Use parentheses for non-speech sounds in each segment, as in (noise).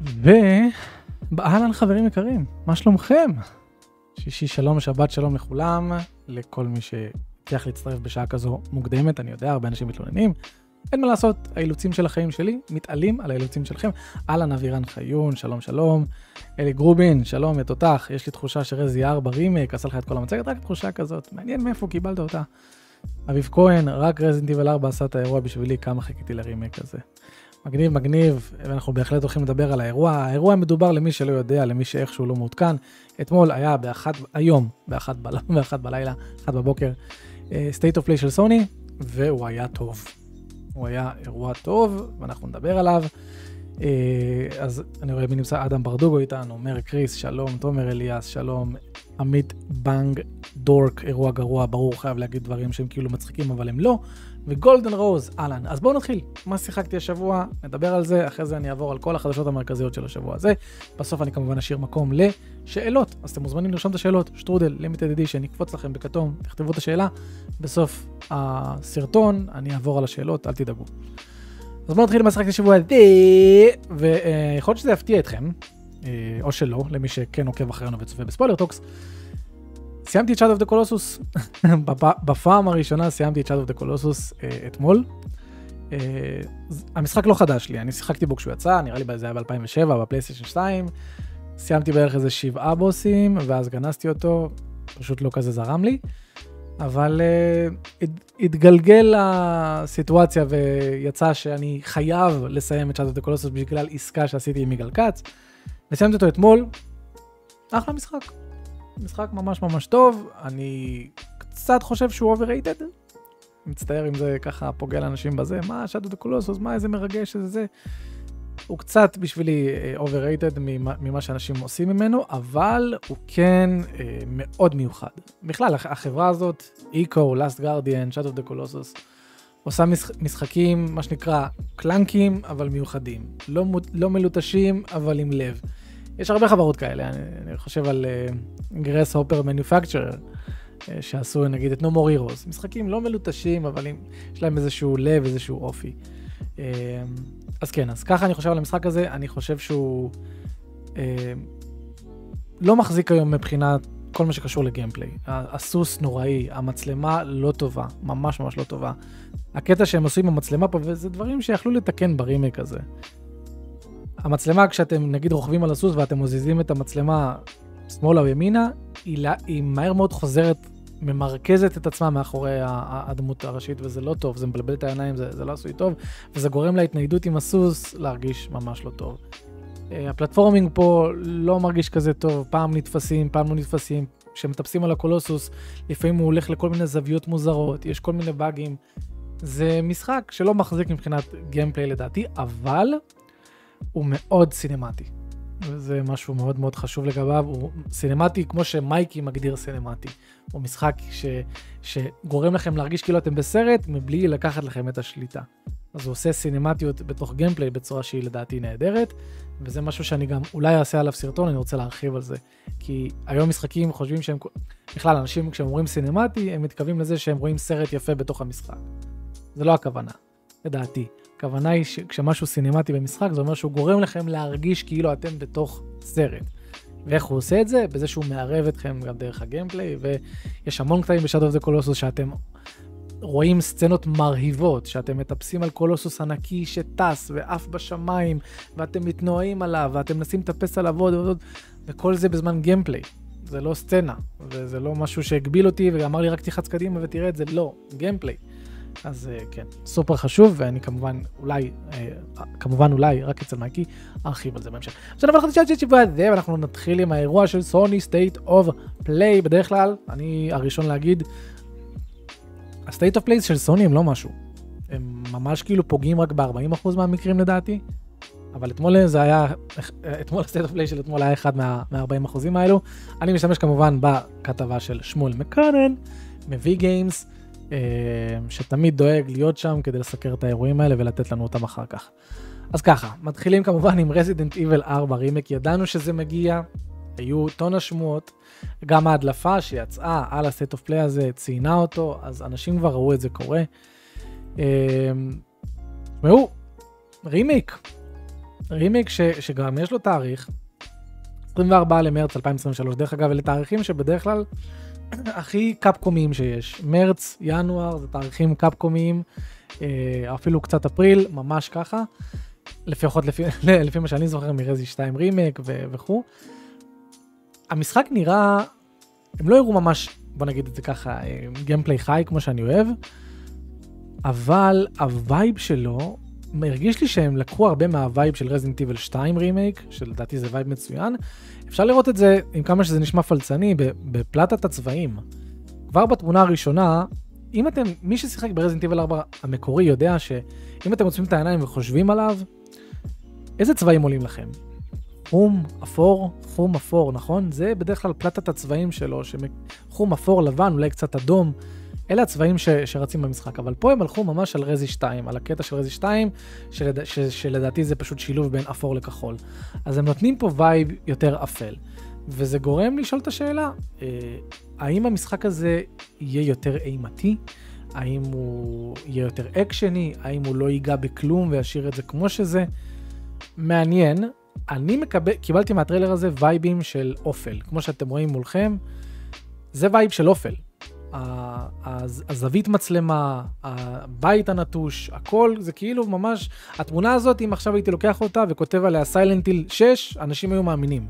ואהלן חברים יקרים, מה שלומכם? שישי שלום, שבת שלום לכולם, לכל מי שהצליח להצטרף בשעה כזו מוקדמת, אני יודע, הרבה אנשים מתלוננים. אין מה לעשות, האילוצים של החיים שלי מתעלים על האילוצים שלכם. אהלן אבירן חיון, שלום שלום. אלי גרובין, שלום, את אותך. יש לי תחושה שרזי אר ברימק עשה לך את כל המצגת, רק תחושה כזאת. מעניין מאיפה קיבלת אותה. אביב כהן, רק רזינטיבל 4 עשה את האירוע בשבילי, כמה חיכיתי לרימק הזה. מגניב, מגניב, ואנחנו בהחלט הולכים לדבר על האירוע. האירוע מדובר למי שלא יודע, למי שאיכשהו לא מעודכן. אתמול היה באחת, היום, באחת, ב, (laughs) באחת בלילה, אחת בבוקר, uh, state of play של סוני, והוא היה טוב. הוא היה אירוע טוב, ואנחנו נדבר עליו. Uh, אז אני רואה מי נמצא, אדם ברדוגו איתנו, מר קריס, שלום, תומר אליאס, שלום, עמית בנג דורק, אירוע גרוע, ברור, חייב להגיד דברים שהם כאילו מצחיקים, אבל הם לא. ו Golden Rose, אהלן. אז בואו נתחיל. מה שיחקתי השבוע? נדבר על זה, אחרי זה אני אעבור על כל החדשות המרכזיות של השבוע הזה. בסוף אני כמובן אשאיר מקום לשאלות, אז אתם מוזמנים לרשום את השאלות, שטרודל, Limited Edition, יקפוץ לכם בכתום, תכתבו את השאלה. בסוף הסרטון אני אעבור על השאלות, אל תדאגו. אז בואו נתחיל עם שיחקתי השבוע הזה, ויכול להיות שזה יפתיע אתכם, אה, או שלא, למי שכן עוקב אחרינו וצופה ב Spoiler Talks. סיימתי את Shadow of the Colossus, (laughs) בפעם הראשונה סיימתי את of the Colossus אה, אתמול. אה, המשחק לא חדש לי, אני שיחקתי בו כשהוא יצא, נראה לי זה היה ב-2007, בפלייסטיישן 2. סיימתי בערך איזה שבעה בוסים, ואז גנזתי אותו, פשוט לא כזה זרם לי. אבל uh, התגלגל לסיטואציה ויצא שאני חייב לסיים את Shadow of the Colossus בגלל עסקה שעשיתי עם יגאל כץ. וסיימתי אותו אתמול, אחלה משחק. משחק ממש ממש טוב, אני קצת חושב שהוא overrated. מצטער אם זה ככה פוגע לאנשים בזה, מה שדו דקולוסוס, מה איזה מרגש איזה זה. הוא קצת בשבילי uh, overrated ממה, ממה שאנשים עושים ממנו, אבל הוא כן uh, מאוד מיוחד. בכלל, החברה הזאת, Eco, Last Guardian, Shadow of the Colossus, עושה משחקים, מה שנקרא, קלנקים, אבל מיוחדים. לא, לא מלוטשים, אבל עם לב. יש הרבה חברות כאלה, אני, אני חושב על גרס הופר מניפקצ'ר, שעשו נגיד את No More Heroes, משחקים לא מלוטשים, אבל עם, יש להם איזשהו לב, איזשהו אופי. Uh, אז כן, אז ככה אני חושב על המשחק הזה, אני חושב שהוא uh, לא מחזיק היום מבחינת כל מה שקשור לגיימפליי. הסוס נוראי, המצלמה לא טובה, ממש ממש לא טובה. הקטע שהם עושים עם המצלמה פה, וזה דברים שיכלו לתקן ברימק הזה. המצלמה, כשאתם נגיד רוכבים על הסוס ואתם מזיזים את המצלמה שמאלה או ימינה, היא, לה, היא מהר מאוד חוזרת, ממרכזת את עצמה מאחורי הדמות הראשית, וזה לא טוב, זה מבלבל את העיניים, זה, זה לא עשוי טוב, וזה גורם להתניידות עם הסוס להרגיש ממש לא טוב. אה, הפלטפורמינג פה לא מרגיש כזה טוב, פעם נתפסים, פעם לא נתפסים. כשמטפסים על הקולוסוס, לפעמים הוא הולך לכל מיני זוויות מוזרות, יש כל מיני באגים. זה משחק שלא מחזיק מבחינת gameplay לדעתי, אבל הוא מאוד סינמטי. וזה משהו מאוד מאוד חשוב לגביו, הוא סינמטי כמו שמייקי מגדיר סינמטי. הוא משחק ש, שגורם לכם להרגיש כאילו אתם בסרט, מבלי לקחת לכם את השליטה. אז הוא עושה סינמטיות בתוך gameplay בצורה שהיא לדעתי נהדרת, וזה משהו שאני גם אולי אעשה עליו סרטון, אני רוצה להרחיב על זה. כי היום משחקים חושבים שהם, בכלל אנשים כשהם אומרים סינמטי, הם מתכוונים לזה שהם רואים סרט יפה בתוך המשחק. זה לא הכוונה, לדעתי. הכוונה היא שכשמשהו סינמטי במשחק, זה אומר שהוא גורם לכם להרגיש כאילו אתם בתוך סרט. ואיך הוא עושה את זה? בזה שהוא מערב אתכם גם דרך ה gameplay, ויש המון קטעים ב Shadow of the Colossus שאתם רואים סצנות מרהיבות, שאתם מטפסים על קולוסוס ענקי שטס ועף בשמיים, ואתם מתנועעים עליו, ואתם מנסים לטפס עליו עוד ועוד, וכל זה בזמן gameplay. זה לא סצנה, וזה לא משהו שהגביל אותי ואמר לי רק תלחץ קדימה ותראה את זה, לא, gameplay. אז אה, כן, סופר חשוב, ואני כמובן, אולי, אה, כמובן אולי, רק אצל מייקי, ארחיב על זה בהמשך. עכשיו נעבור לחדשות של שבוע הזה, ואנחנו נתחיל עם האירוע של סוני State of Play. בדרך כלל, אני הראשון להגיד, ה State of Play של סוני הם לא משהו. הם ממש כאילו פוגעים רק ב-40% מהמקרים לדעתי. אבל אתמול זה היה, אתמול ה State of Play של אתמול היה אחד מה-40% מה האלו. אני משתמש כמובן בכתבה של שמואל מקונן, מ VGames. אה, שתמיד דואג להיות שם כדי לסקר את האירועים האלה ולתת לנו אותם אחר כך. אז ככה, מתחילים כמובן עם Resident Evil 4 רימק, ידענו שזה מגיע, היו טון שמועות, גם ההדלפה שיצאה על ה State of Play הזה ציינה אותו, אז אנשים כבר ראו את זה קורה. אה, תשמעו, רימיק, רימייק ש, שגם יש לו תאריך, 24 למרץ 2023, דרך אגב, אלה תאריכים שבדרך כלל הכי קפקומיים שיש. מרץ, ינואר, זה תאריכים קפקומיים, אה, אפילו קצת אפריל, ממש ככה. לפחות לפי, (laughs) לפי מה שאני זוכר מרזי 2 רימייק וכו'. המשחק נראה, הם לא הראו ממש, בוא נגיד את זה ככה, gameplay חי כמו שאני אוהב, אבל ה vibe שלו, מרגיש לי שהם לקחו הרבה מה vibe של Resident Evil 2 רימייק, שלדעתי זה vibe מצוין. אפשר לראות את זה, עם כמה שזה נשמע פלצני, בפלטת הצבעים. כבר בתמונה הראשונה, אם אתם, מי ששיחק ב Resident Evil 4 המקורי יודע שאם אתם עוצמים את העיניים וחושבים עליו, איזה צבעים עולים לכם? חום, אפור, חום, אפור, נכון? זה בדרך כלל פלטת הצבעים שלו, חום, אפור, לבן, אולי קצת אדום. אלה הצבעים ש, שרצים במשחק, אבל פה הם הלכו ממש על Resi 2, על הקטע של Resi 2, שלד, ש, שלדעתי זה פשוט שילוב בין אפור לכחול. אז הם נותנים פה vibe יותר אפל. וזה גורם לשאול את השאלה, אה, האם המשחק הזה יהיה יותר אימתי? האם הוא יהיה יותר אקשני? האם הוא לא ייגע בכלום וישאיר את זה כמו שזה? מעניין. אני מקבל, קיבלתי מהטריילר הזה וייבים של אופל. כמו שאתם רואים מולכם, זה vibe של אופל. הזווית מצלמה, הבית הנטוש, הכל זה כאילו ממש, התמונה הזאת, אם עכשיו הייתי לוקח אותה וכותב עליה Silent Hill 6, אנשים היו מאמינים.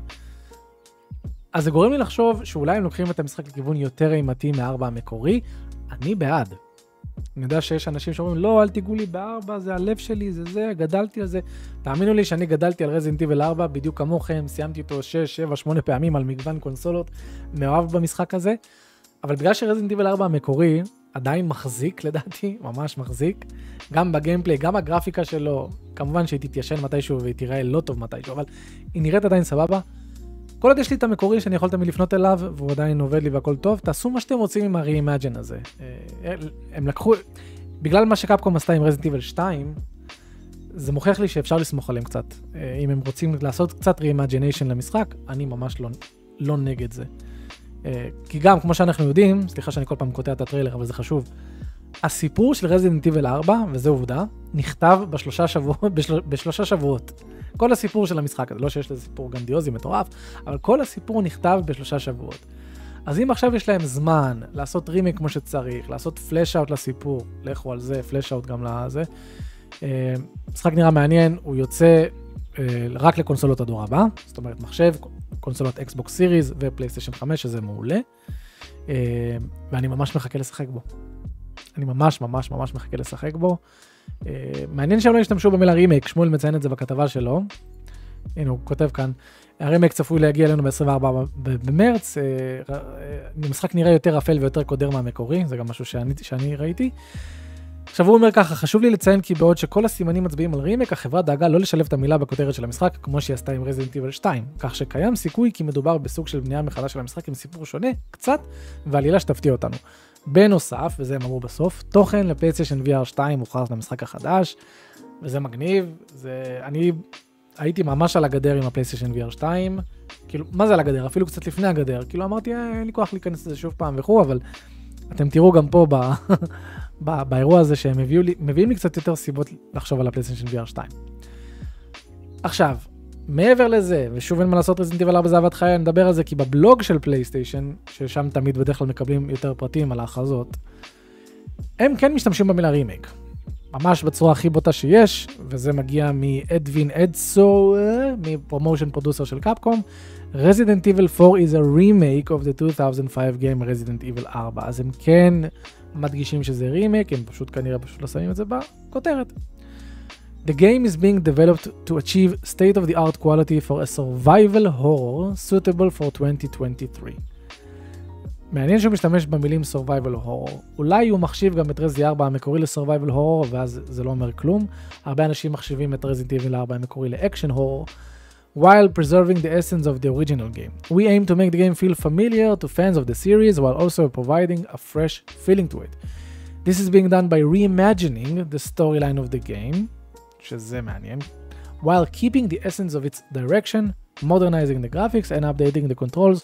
אז זה גורם לי לחשוב שאולי הם לוקחים את המשחק לכיוון יותר אימתי מארבע המקורי, אני בעד. אני יודע שיש אנשים שאומרים, לא, אל תיגעו לי בארבע, זה הלב שלי, זה זה, גדלתי על זה. תאמינו לי שאני גדלתי על Resident Evil 4, בדיוק כמוכם, סיימתי אותו 6, 7, 8 פעמים על מגוון קונסולות, מאוהב במשחק הזה. אבל בגלל שרזינט איבל 4 המקורי עדיין מחזיק (laughs) לדעתי, ממש מחזיק, גם בגיימפליי, גם הגרפיקה שלו, כמובן שהיא תתיישן מתישהו והיא תיראה לא טוב מתישהו, אבל היא נראית עדיין סבבה. כל עוד יש לי את המקורי שאני יכול תמיד לפנות אליו, והוא עדיין עובד לי והכל טוב, תעשו מה שאתם רוצים עם ה-Reimagine הזה. אה, הם לקחו, בגלל מה שקפקום עשתה עם רזינט איבל 2, זה מוכיח לי שאפשר לסמוך עליהם קצת. אה, אם הם רוצים לעשות קצת Reimagination למשחק, אני ממש לא, לא נגד זה. אה, כי גם, כמו שאנחנו יודעים, סליחה שאני כל פעם קוטע את הטריילר, אבל זה חשוב, הסיפור של Resident Evil 4, וזו עובדה, נכתב בשלושה, שבוע, (laughs) בשל, בשלושה שבועות. כל הסיפור של המשחק הזה, לא שיש לזה סיפור גרנדיוזי מטורף, אבל כל הסיפור נכתב בשלושה שבועות. אז אם עכשיו יש להם זמן לעשות רימיק כמו שצריך, לעשות flesh out לסיפור, לכו על זה, flesh out גם לזה. אה, משחק נראה מעניין, הוא יוצא אה, רק לקונסולות הדור הבא, זאת אומרת מחשב, קונסולות Xbox Series ו PlayStation 5, שזה מעולה. אה, ואני ממש מחכה לשחק בו. אני ממש ממש ממש מחכה לשחק בו. אה, מעניין שהם לא השתמשו במילה רימייק, שמואל מציין את זה בכתבה שלו. הנה הוא כותב כאן, הרימייק צפוי להגיע אלינו ב-24 במרץ, המשחק נראה יותר אפל ויותר קודר מהמקורי, זה גם משהו שאני, שאני ראיתי. עכשיו הוא אומר ככה, חשוב לי לציין כי בעוד שכל הסימנים מצביעים על רימק, החברה דאגה לא לשלב את המילה בכותרת של המשחק, כמו שהיא עשתה עם רזידנט איבל 2, כך שקיים סיכוי כי מדובר בסוג של בנייה מחדש של המשחק עם סיפור שונה, קצת, ועלילה שתפתיע אותנו. בנוסף, וזה הם אמרו בסוף, תוכן לפלייסטיישן VR 2 מוכרז למשחק החדש, וזה מגניב, זה... אני הייתי ממש על הגדר עם הפלייסטיישן VR 2, כאילו, מה זה על הגדר? אפילו קצת לפני הגדר, כאילו אמרתי, אה, אין לי כוח להיכנס לזה שוב פעם וכו', אבל אתם תראו גם פה ב... (laughs) באירוע הזה שהם הביאו לי, מביאים לי קצת יותר סיבות לחשוב על ה PlayStation VR 2. עכשיו, מעבר לזה, ושוב אין מה לעשות Resident Evil 4 זה אהבת חיי, נדבר על זה כי בבלוג של PlayStation, ששם תמיד בדרך כלל מקבלים יותר פרטים על ההכרזות, הם כן משתמשים במילה רימייק. ממש בצורה הכי בוטה שיש, וזה מגיע מ Edvin Edsö, מ promotion producer של Capcom. Resident Evil 4 is a remake of the 2005 game Resident Evil 4, אז הם כן מדגישים שזה רימייק, הם פשוט כנראה פשוט לא שמים את זה בכותרת. The game is being developed to achieve state of the art quality for a survival horror suitable for 2023. מעניין שהוא משתמש במילים survival horror. אולי הוא מחשיב גם את Resi 4 המקורי ל-survival horror ואז זה לא אומר כלום. הרבה אנשים מחשיבים את Resident Evil 4 המקורי ל action horror. while preserving the essence of the original game. We aim to make the game feel familiar to fans of the series while also providing a fresh feeling to it. This is being done by reimagining the storyline of the game, שזה מעניין, while keeping the essence of its direction, modernizing the graphics and updating the controls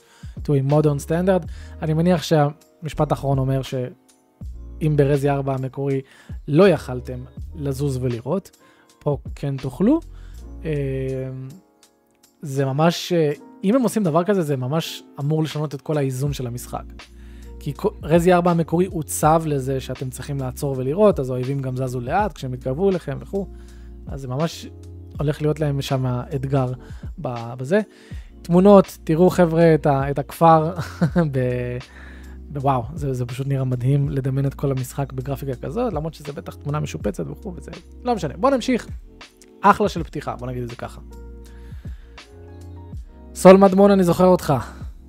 to a modern standard. אני מניח שהמשפט האחרון אומר שאם ברזי 4 המקורי לא יכלתם לזוז ולראות, פה כן תוכלו. זה ממש, אם הם עושים דבר כזה, זה ממש אמור לשנות את כל האיזון של המשחק. כי רזי 4 המקורי עוצב לזה שאתם צריכים לעצור ולראות, אז האויבים גם זזו לאט כשהם יתקרבו אליכם וכו', אז זה ממש הולך להיות להם שם אתגר בזה. תמונות, תראו חבר'ה את, את הכפר, (laughs) ב, וואו, זה, זה פשוט נראה מדהים לדמיין את כל המשחק בגרפיקה כזאת, למרות שזה בטח תמונה משופצת וכו' וזה, לא משנה. בוא נמשיך. אחלה של פתיחה, בוא נגיד את זה ככה. סול מדמון, אני זוכר אותך.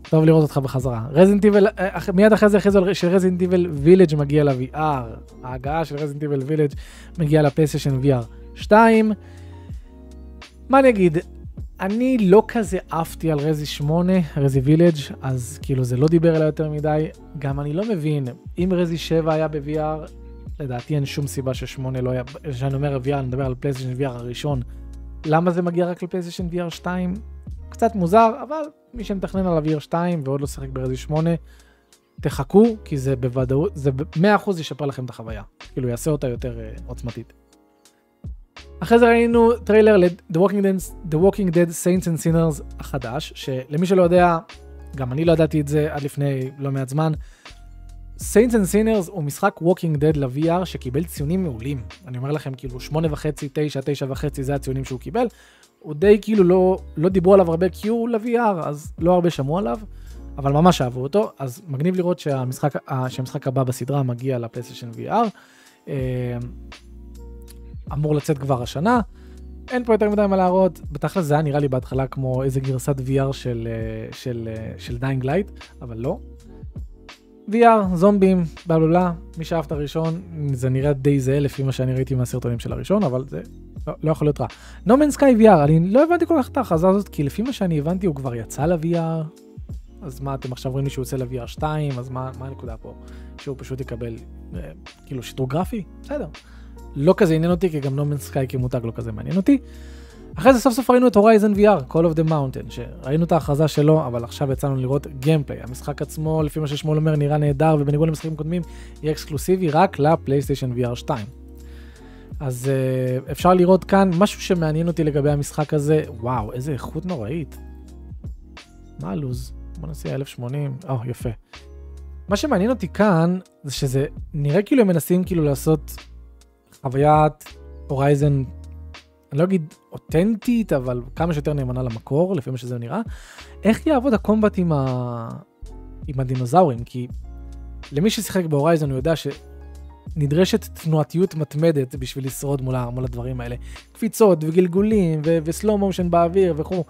טוב לראות אותך בחזרה. רזינטיבל, אה, מיד אחרי זה הכריזו של רזינטיבל וילג' מגיע ל-VR. ההגעה של רזינטיבל וילג' מגיעה לפייסשן VR 2. מה אני אגיד? אני לא כזה עפתי על רזי 8, רזי וילג', אז כאילו זה לא דיבר אליי יותר מדי. גם אני לא מבין, אם רזי 7 היה ב-VR, לדעתי אין שום סיבה ש-8 לא היה, כשאני אומר VR, אני מדבר על פלייסטיישן VR הראשון. למה זה מגיע רק לפלייסטיישן VR 2? קצת מוזר, אבל מי שמתכנן על VR 2 ועוד לא שיחק ברזי 8, תחכו, כי זה בוודאות, זה 100% ישפר לכם את החוויה. כאילו יעשה אותה יותר uh, עוצמתית. אחרי זה ראינו טריילר ל-The Walking Walking Dead Saints and Sinners החדש, שלמי שלא יודע, גם אני לא ידעתי את זה עד לפני לא מעט זמן. Saints and Sinners הוא משחק Walking Dead ל-VR שקיבל ציונים מעולים. אני אומר לכם, כאילו, 8.5, 9, 9.5 זה הציונים שהוא קיבל. הוא די כאילו לא, לא דיברו עליו הרבה כי הוא ל-VR, אז לא הרבה שמעו עליו, אבל ממש אהבו אותו. אז מגניב לראות שהמשחק, שהמשחק הבא בסדרה מגיע לפלייסטיישן VR. אה, אמור לצאת כבר השנה. אין פה יותר מדי מה להראות, בתכל'ס זה היה נראה לי בהתחלה כמו איזה גרסת VR של, אה, של, אה, של Dying Light, אבל לא. VR, זומבים, בלולה, מי שאהב את הראשון, זה נראה די זהה לפי מה שאני ראיתי מהסרטונים של הראשון, אבל זה לא, לא יכול להיות רע. No Man's VR, אני לא הבנתי כל כך את ההכרזה הזאת, כי לפי מה שאני הבנתי הוא כבר יצא ל-VR, אז מה אתם עכשיו אומרים לי שהוא יוצא ל-VR 2, אז מה, מה הנקודה פה? שהוא פשוט יקבל אה, כאילו שיטור גרפי? בסדר. לא כזה עניין אותי, כי גם No Man's כמותג לא כזה מעניין אותי. אחרי זה סוף סוף ראינו את הורייזן VR, Call of the Mountain, שראינו את ההכרזה שלו, אבל עכשיו יצאנו לראות גיימפליי. המשחק עצמו, לפי מה ששמואל אומר, נראה נהדר, ובניגוד למשחקים קודמים, יהיה אקסקלוסיבי רק לפלייסטיישן VR 2. אז uh, אפשר לראות כאן משהו שמעניין אותי לגבי המשחק הזה, וואו, איזה איכות נוראית. מה הלו"ז? בוא נעשה 1080, או, oh, יפה. מה שמעניין אותי כאן, זה שזה נראה כאילו הם מנסים כאילו לעשות חוויית הורייזן, אני לא אגיד אותנטית, אבל כמה שיותר נאמנה למקור, לפי מה שזה נראה. איך יעבוד הקומבט עם, ה... עם הדינוזאורים? כי למי ששיחק ב-Horizon הוא יודע שנדרשת תנועתיות מתמדת בשביל לשרוד מול, מול הדברים האלה. קפיצות וגלגולים ו- וslow motion באוויר וכו'.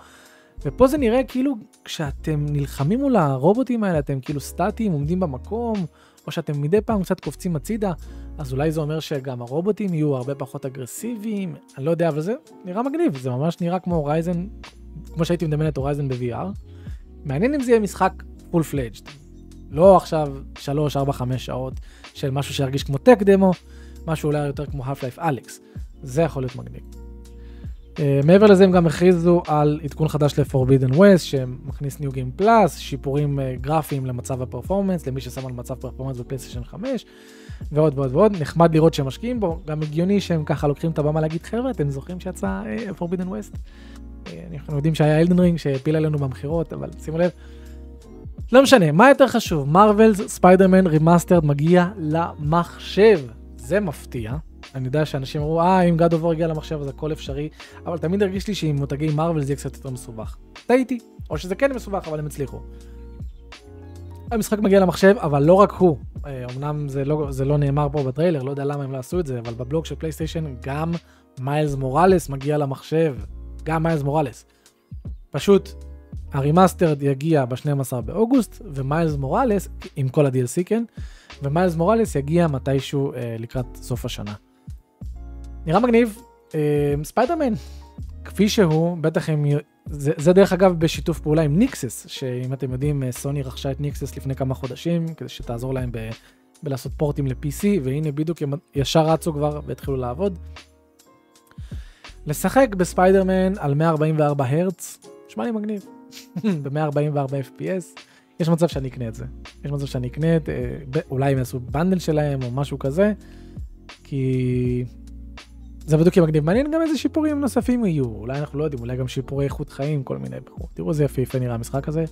ופה זה נראה כאילו כשאתם נלחמים מול הרובוטים האלה, אתם כאילו סטטיים, עומדים במקום, או שאתם מדי פעם קצת קופצים הצידה, אז אולי זה אומר שגם הרובוטים יהיו הרבה פחות אגרסיביים, אני לא יודע, אבל זה נראה מגניב, זה ממש נראה כמו Horizon, כמו שהייתי מדמיין את Horizon ב-VR. מעניין אם זה יהיה משחק full fledged. לא עכשיו 3, 4, 5 שעות של משהו שירגיש כמו tech demo, משהו אולי יותר כמו Half-Life Alyx. זה יכול להיות מגניב. Uh, מעבר לזה הם גם הכריזו על עדכון חדש ל-Forbidden West שמכניס New Game Plus, שיפורים uh, גרפיים למצב ה performance, למי ששם על מצב performance בפלייסטיישן 5 ועוד ועוד ועוד, נחמד לראות שהם משקיעים בו, גם הגיוני שהם ככה לוקחים את הבמה להגיד חבר'ה אתם זוכרים שיצא uh, Forbidden West? Uh, אנחנו יודעים שהיה Elden Ring שהפיל עלינו במכירות, אבל שימו לב. לא משנה, מה יותר חשוב? Marvel's Spider-Man Remastered מגיע למחשב, זה מפתיע. אני יודע שאנשים אמרו, אה, אם God of War הגיע למחשב אז הכל אפשרי, אבל תמיד הרגיש לי שעם מותגי מרוויל זה יהיה קצת יותר מסובך. טעיתי, או שזה כן מסובך, אבל הם הצליחו. המשחק מגיע למחשב, אבל לא רק הוא. אה, אמנם זה לא, זה לא נאמר פה בטריילר, לא יודע למה הם לא עשו את זה, אבל בבלוג של פלייסטיישן גם מיילס מוראלס מגיע למחשב. גם מיילס מוראלס. פשוט ה Remastered יגיע ב-12 באוגוסט, ומיילס מוראלס, עם כל ה-DLC כן, ומיילס מוראלס יגיע מתישהו אה, לקראת סוף השנה. נראה מגניב. אה, ספיידרמן, כפי שהוא, בטח הם... זה, זה דרך אגב בשיתוף פעולה עם Nixxes, שאם אתם יודעים, אה, סוני רכשה את Nixxes לפני כמה חודשים, כדי שתעזור להם ב, בלעשות פורטים ל-PC, והנה בדיוק הם ישר רצו כבר והתחילו לעבוד. לשחק בספיידרמן על 144 הרץ, נשמע לי מגניב. (laughs) ב-144 FPS, יש מצב שאני אקנה את זה. יש מצב שאני אקנה את, אה, אולי הם יעשו bundle שלהם או משהו כזה, כי זה בדיוק מגניב. מעניין גם איזה שיפורים נוספים יהיו. אולי אנחנו לא יודעים, אולי גם שיפורי איכות חיים, כל מיני. תראו איזה יפהפה נראה המשחק הזה.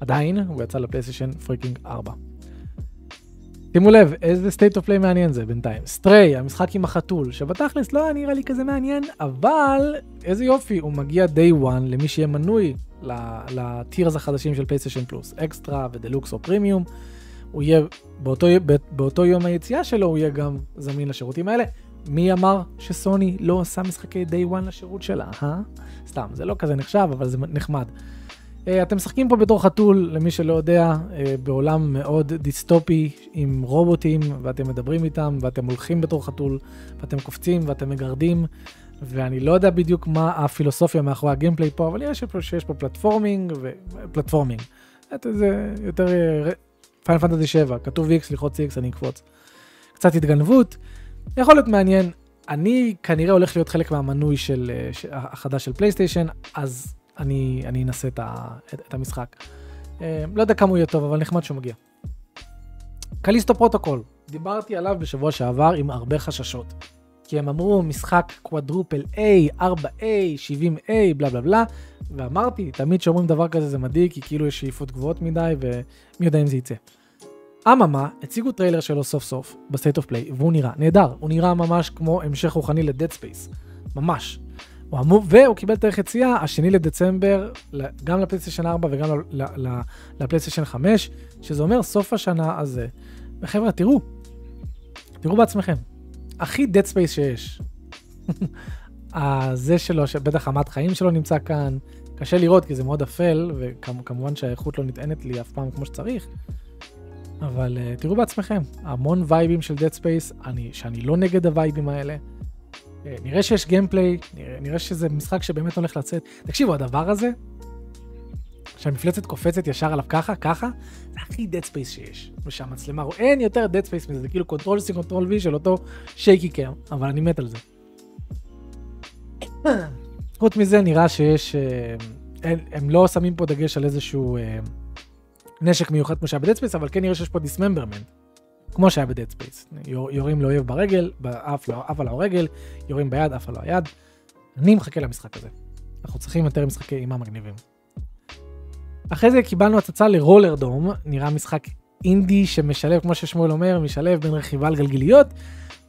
עדיין, הוא יצא לפלייסטיישן freaking 4. שימו לב, איזה state of play מעניין זה בינתיים. Stray, המשחק עם החתול, שבתכלס לא נראה לי כזה מעניין, אבל איזה יופי, הוא מגיע day one למי שיהיה מנוי ל tiers החדשים של פלייסטיישן Plus, Extra ו Deluxe או פרימיום. הוא יהיה, באותו, באותו יום היציאה שלו, הוא יהיה גם זמין לשירותים האלה. מי אמר שסוני לא עושה משחקי day one לשירות שלה, אה? סתם, זה לא כזה נחשב, אבל זה נחמד. Uh, אתם משחקים פה בתור חתול, למי שלא יודע, uh, בעולם מאוד דיסטופי עם רובוטים, ואתם מדברים איתם, ואתם הולכים בתור חתול, ואתם קופצים, ואתם מגרדים, ואני לא יודע בדיוק מה הפילוסופיה מאחורי ה gameplay פה, אבל יש פה שיש פה platforming ו platforming. זה יותר Final Fantasy 7, כתוב X, ללחוץ X, אני אקפוץ. קצת התגנבות, יכול להיות מעניין. אני כנראה הולך להיות חלק מהמנוי של, אה, של החדש של פלייסטיישן, אז אני, אני אנסה את, ה, את, את המשחק. אה, לא יודע כמה הוא יהיה טוב, אבל נחמד שהוא מגיע. Callisto Protocol, דיברתי עליו בשבוע שעבר עם הרבה חששות. כי הם אמרו משחק quadruple A, 4A, 70A, בלה בלה בלה, ואמרתי, תמיד כשאומרים דבר כזה זה מדאיג, כי כאילו יש שאיפות גבוהות מדי, ומי יודע אם זה יצא. אממה, הציגו טריילר שלו סוף סוף ב State of Play, והוא נראה נהדר, הוא נראה ממש כמו המשך רוחני ל Dead Space, ממש. הוא אמור, והוא קיבל תאריך יציאה, השני לדצמבר, גם לפלייסטיישן 4 וגם לפלייסטיישן 5, שזה אומר סוף השנה הזה. וחבר'ה, תראו, תראו בעצמכם, הכי dead space שיש. זה שלו, שבטח רמת חיים שלו נמצא כאן, קשה לראות כי זה מאוד אפל, וכמובן שהאיכות לא נטענת לי אף פעם כמו שצריך, אבל uh, תראו בעצמכם, המון vibeים של dead space, אני, שאני לא נגד ה vibeים האלה. Uh, נראה שיש gameplay, נראה, נראה שזה משחק שבאמת הולך לצאת. תקשיבו, הדבר הזה, שהמפלצת קופצת ישר עליו ככה, ככה, זה הכי dead space שיש. ושהמצלמה, אין יותר dead space מזה, זה כאילו control C, control V של אותו שייקי קר, אבל אני מת על זה. (coughs) חוץ מזה נראה שיש, אה, הם, לא שמים פה דגש על איזשהו אה, נשק מיוחד כמו שהיה ב Dead Space, אבל כן נראה שיש פה dismemberment, כמו שהיה ב Dead Space. יורים לאויב ברגל, עף על הרגל, יורים ביד, עף על היד. אני מחכה למשחק הזה. אנחנו צריכים יותר משחקי אימה מגניבים. אחרי זה קיבלנו הצצה ל Rollerdrome, נראה משחק אינדי שמשלב, כמו ששמואל אומר, משלב בין רכיבה על גלגיליות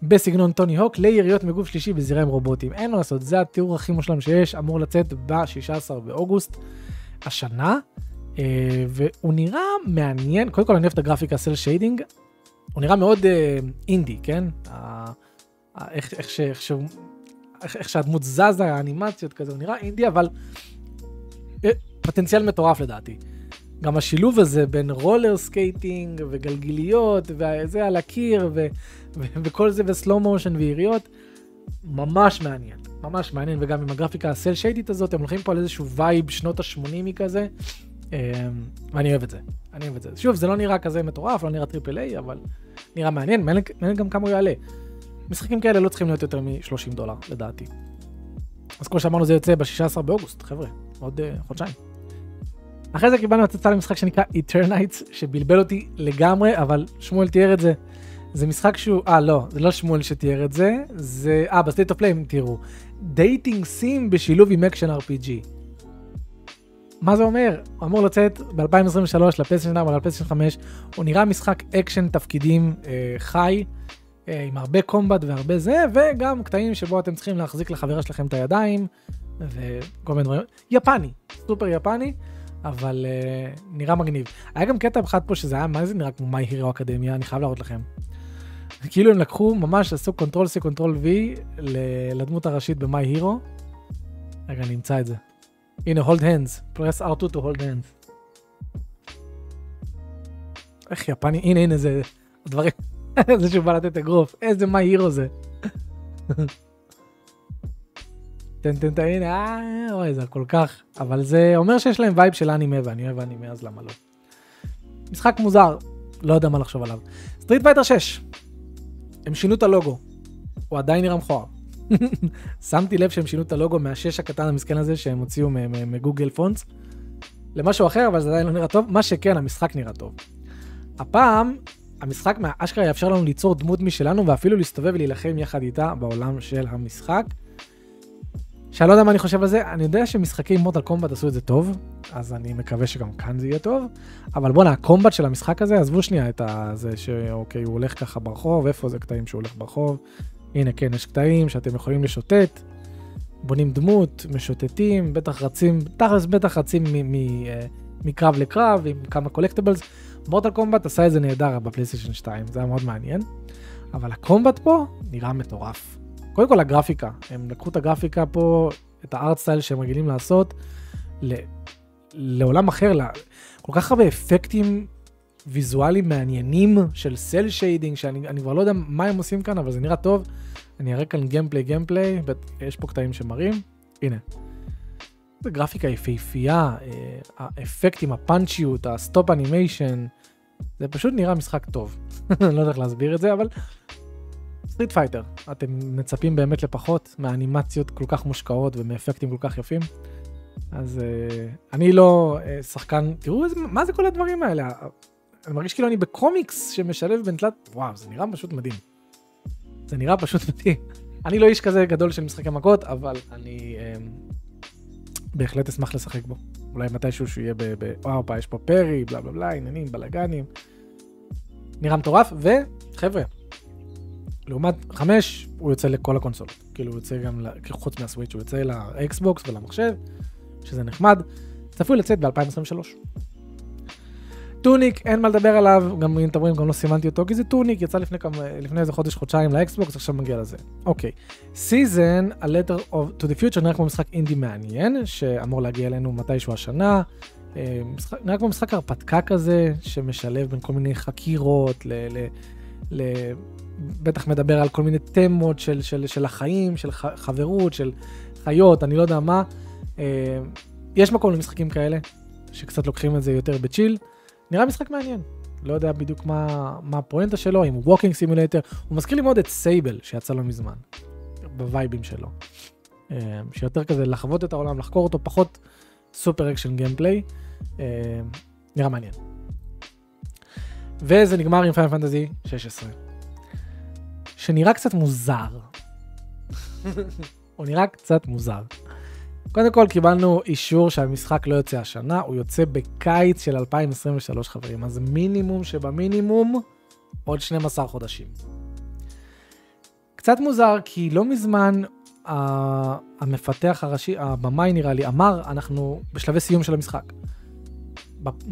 בסגנון טוני הוק ליריות מגוף שלישי בזירה עם רובוטים. אין מה לעשות, זה התיאור הכי מושלם שיש, אמור לצאת ב-16 באוגוסט השנה, אה, והוא נראה מעניין, קודם כל אני אוהב את הגרפיקה cel shading, הוא נראה מאוד אה, אינדי, כן? איך, איך, איך, איך, איך שהדמות זזה, האנימציות כזה, הוא נראה אינדי, אבל אה, פוטנציאל מטורף לדעתי. גם השילוב הזה בין roller skating וגלגיליות וזה על הקיר ו- ו- וכל זה ו slow motion ויריות, ממש מעניין, ממש מעניין, וגם עם הגרפיקה הסל שיידית הזאת, הם הולכים פה על איזשהו vibe שנות ה-80 כזה, אמ, ואני אוהב את זה, אני אוהב את זה. שוב, זה לא נראה כזה מטורף, לא נראה triple A, אבל נראה מעניין, מעניין, גם כמה הוא יעלה. משחקים כאלה לא צריכים להיות יותר מ-30 דולר, לדעתי. אז כמו שאמרנו, זה יוצא ב-16 באוגוסט, חבר'ה, עוד אה, חודשיים. אחרי זה קיבלנו הצצה למשחק שנקרא Eternights, שבלבל אותי לגמרי, אבל שמואל תיאר את זה. זה משחק שהוא, אה לא, זה לא שמואל שתיאר את זה, זה, אה ב State of Play תראו. dating sim בשילוב עם אקשן RPG. מה זה אומר? הוא אמור לצאת ב-2023 לפלייסטיישן 4 לפלייסטיישן 5, הוא נראה משחק אקשן תפקידים אה, חי, אה, עם הרבה קומבט והרבה זה, וגם קטעים שבו אתם צריכים להחזיק לחברה שלכם את הידיים, וכל מיני דברים. יפני, סופר יפני. אבל אה, נראה מגניב. היה גם קטע אחד פה שזה היה, מה זה נראה כמו My Hero Academia, אני חייב להראות לכם. כאילו הם לקחו, ממש עשו Control C, Control V לדמות הראשית ב My Hero. רגע, אני אמצא את זה. הנה, hold hands, press R2 to hold hands. איך יפני, הנה, הנה, זה דברים, (laughs) זה שהוא בא לתת אגרוף, איזה My Hero זה. (laughs) תן תן הנה, אה, אוי זה כל כך, אבל זה אומר שיש להם vibe של אנימה ואני אוהב אנימה אז למה לא. משחק מוזר, לא יודע מה לחשוב עליו. Street Fighter 6, הם שינו את הלוגו, הוא עדיין נראה מכוער. (laughs) שמתי לב שהם שינו את הלוגו מהשש הקטן המסכן הזה שהם הוציאו מ Google Fonts למשהו אחר אבל זה עדיין לא נראה טוב, מה שכן המשחק נראה טוב. הפעם המשחק מהאשכרה יאפשר לנו ליצור דמות משלנו ואפילו להסתובב ולהילחם יחד איתה בעולם של המשחק. שאני לא יודע מה אני חושב על זה, אני יודע שמשחקי Mortal Kombat עשו את זה טוב, אז אני מקווה שגם כאן זה יהיה טוב, אבל בואנה, הקומבט של המשחק הזה, עזבו שנייה את זה שאוקיי, הוא הולך ככה ברחוב, איפה זה קטעים שהוא הולך ברחוב? הנה, כן, יש קטעים שאתם יכולים לשוטט, בונים דמות, משוטטים, בטח רצים, תכלס בטח רצים אה, מקרב לקרב עם כמה קולקטיבלס. מורטל קומבט עשה את זה נהדר בפלייסטיישן 2, זה היה מאוד מעניין. אבל הקומבט פה נראה מטורף. קודם כל הגרפיקה, הם לקחו את הגרפיקה פה, את הארט סטייל שהם רגילים לעשות, ל... לעולם אחר, ל... כל כך הרבה אפקטים ויזואליים מעניינים של cel shading, שאני כבר לא יודע מה הם עושים כאן, אבל זה נראה טוב. אני אראה כאן gameplay gameplay, יש פה קטעים שמראים, הנה. זה גרפיקה יפהפייה, אה, האפקטים, הפאנצ'יות, ה stop animation, זה פשוט נראה משחק טוב. (laughs) אני לא יודע איך להסביר את זה, אבל Street Fighter, אתם מצפים באמת לפחות מאנימציות כל כך מושקעות ומאפקטים כל כך יפים. אז uh, אני לא uh, שחקן, תראו איזה, מה זה כל הדברים האלה? אני מרגיש כאילו אני בקומיקס שמשלב בין תלת, וואו, זה נראה פשוט מדהים. זה נראה פשוט מדהים. אני לא איש כזה גדול של משחקי מכות, אבל אני um, בהחלט אשמח לשחק בו. אולי מתישהו שהוא יהיה ב... ב וואו, יש פה פרי, בלה בלה בלה, עניינים, בלאגנים. נראה מטורף, וחבר'ה, לעומת 5, הוא יוצא לכל הקונסולות. כאילו, הוא יוצא גם, חוץ מהסוויץ', הוא יוצא לאקסבוקס ולמחשב, שזה נחמד. צפוי לצאת ב-2023. Tunic, אין מה לדבר עליו, גם אם אתם רואים, גם לא סימנתי אותו, כי זה Tunic, יצא לפני, כמה, לפני איזה חודש, חודשיים לאקסבוקס, עכשיו מגיע לזה. אוקיי. Season, a letter of, to the future, נראה כמו משחק אינדי מעניין, שאמור להגיע אלינו מתישהו השנה. אה, משחק, נראה כמו משחק הרפתקה כזה, שמשלב בין כל מיני חקירות, ל... ל, ל בטח מדבר על כל מיני תמות של, של, של החיים, של ח, חברות, של חיות, אני לא יודע מה. אה, יש מקום למשחקים כאלה, שקצת לוקחים את זה יותר ב chill. נראה משחק מעניין. לא יודע בדיוק מה, מה הפואנטה שלו, אם הוא walking simulator. הוא מזכיר לי מאוד את Sable, שיצא לא מזמן, בווייבים שלו. אה, שיותר כזה לחוות את העולם, לחקור אותו, פחות סופר אקשן gameplay. נראה מעניין. וזה נגמר עם פיין פנטזי 16. שנראה קצת מוזר. הוא נראה קצת מוזר. קודם כל קיבלנו אישור שהמשחק לא יוצא השנה, הוא יוצא בקיץ של 2023 חברים, אז מינימום שבמינימום עוד 12 חודשים. קצת מוזר כי לא מזמן uh, המפתח הראשי, הבמאי נראה לי, אמר אנחנו בשלבי סיום של המשחק.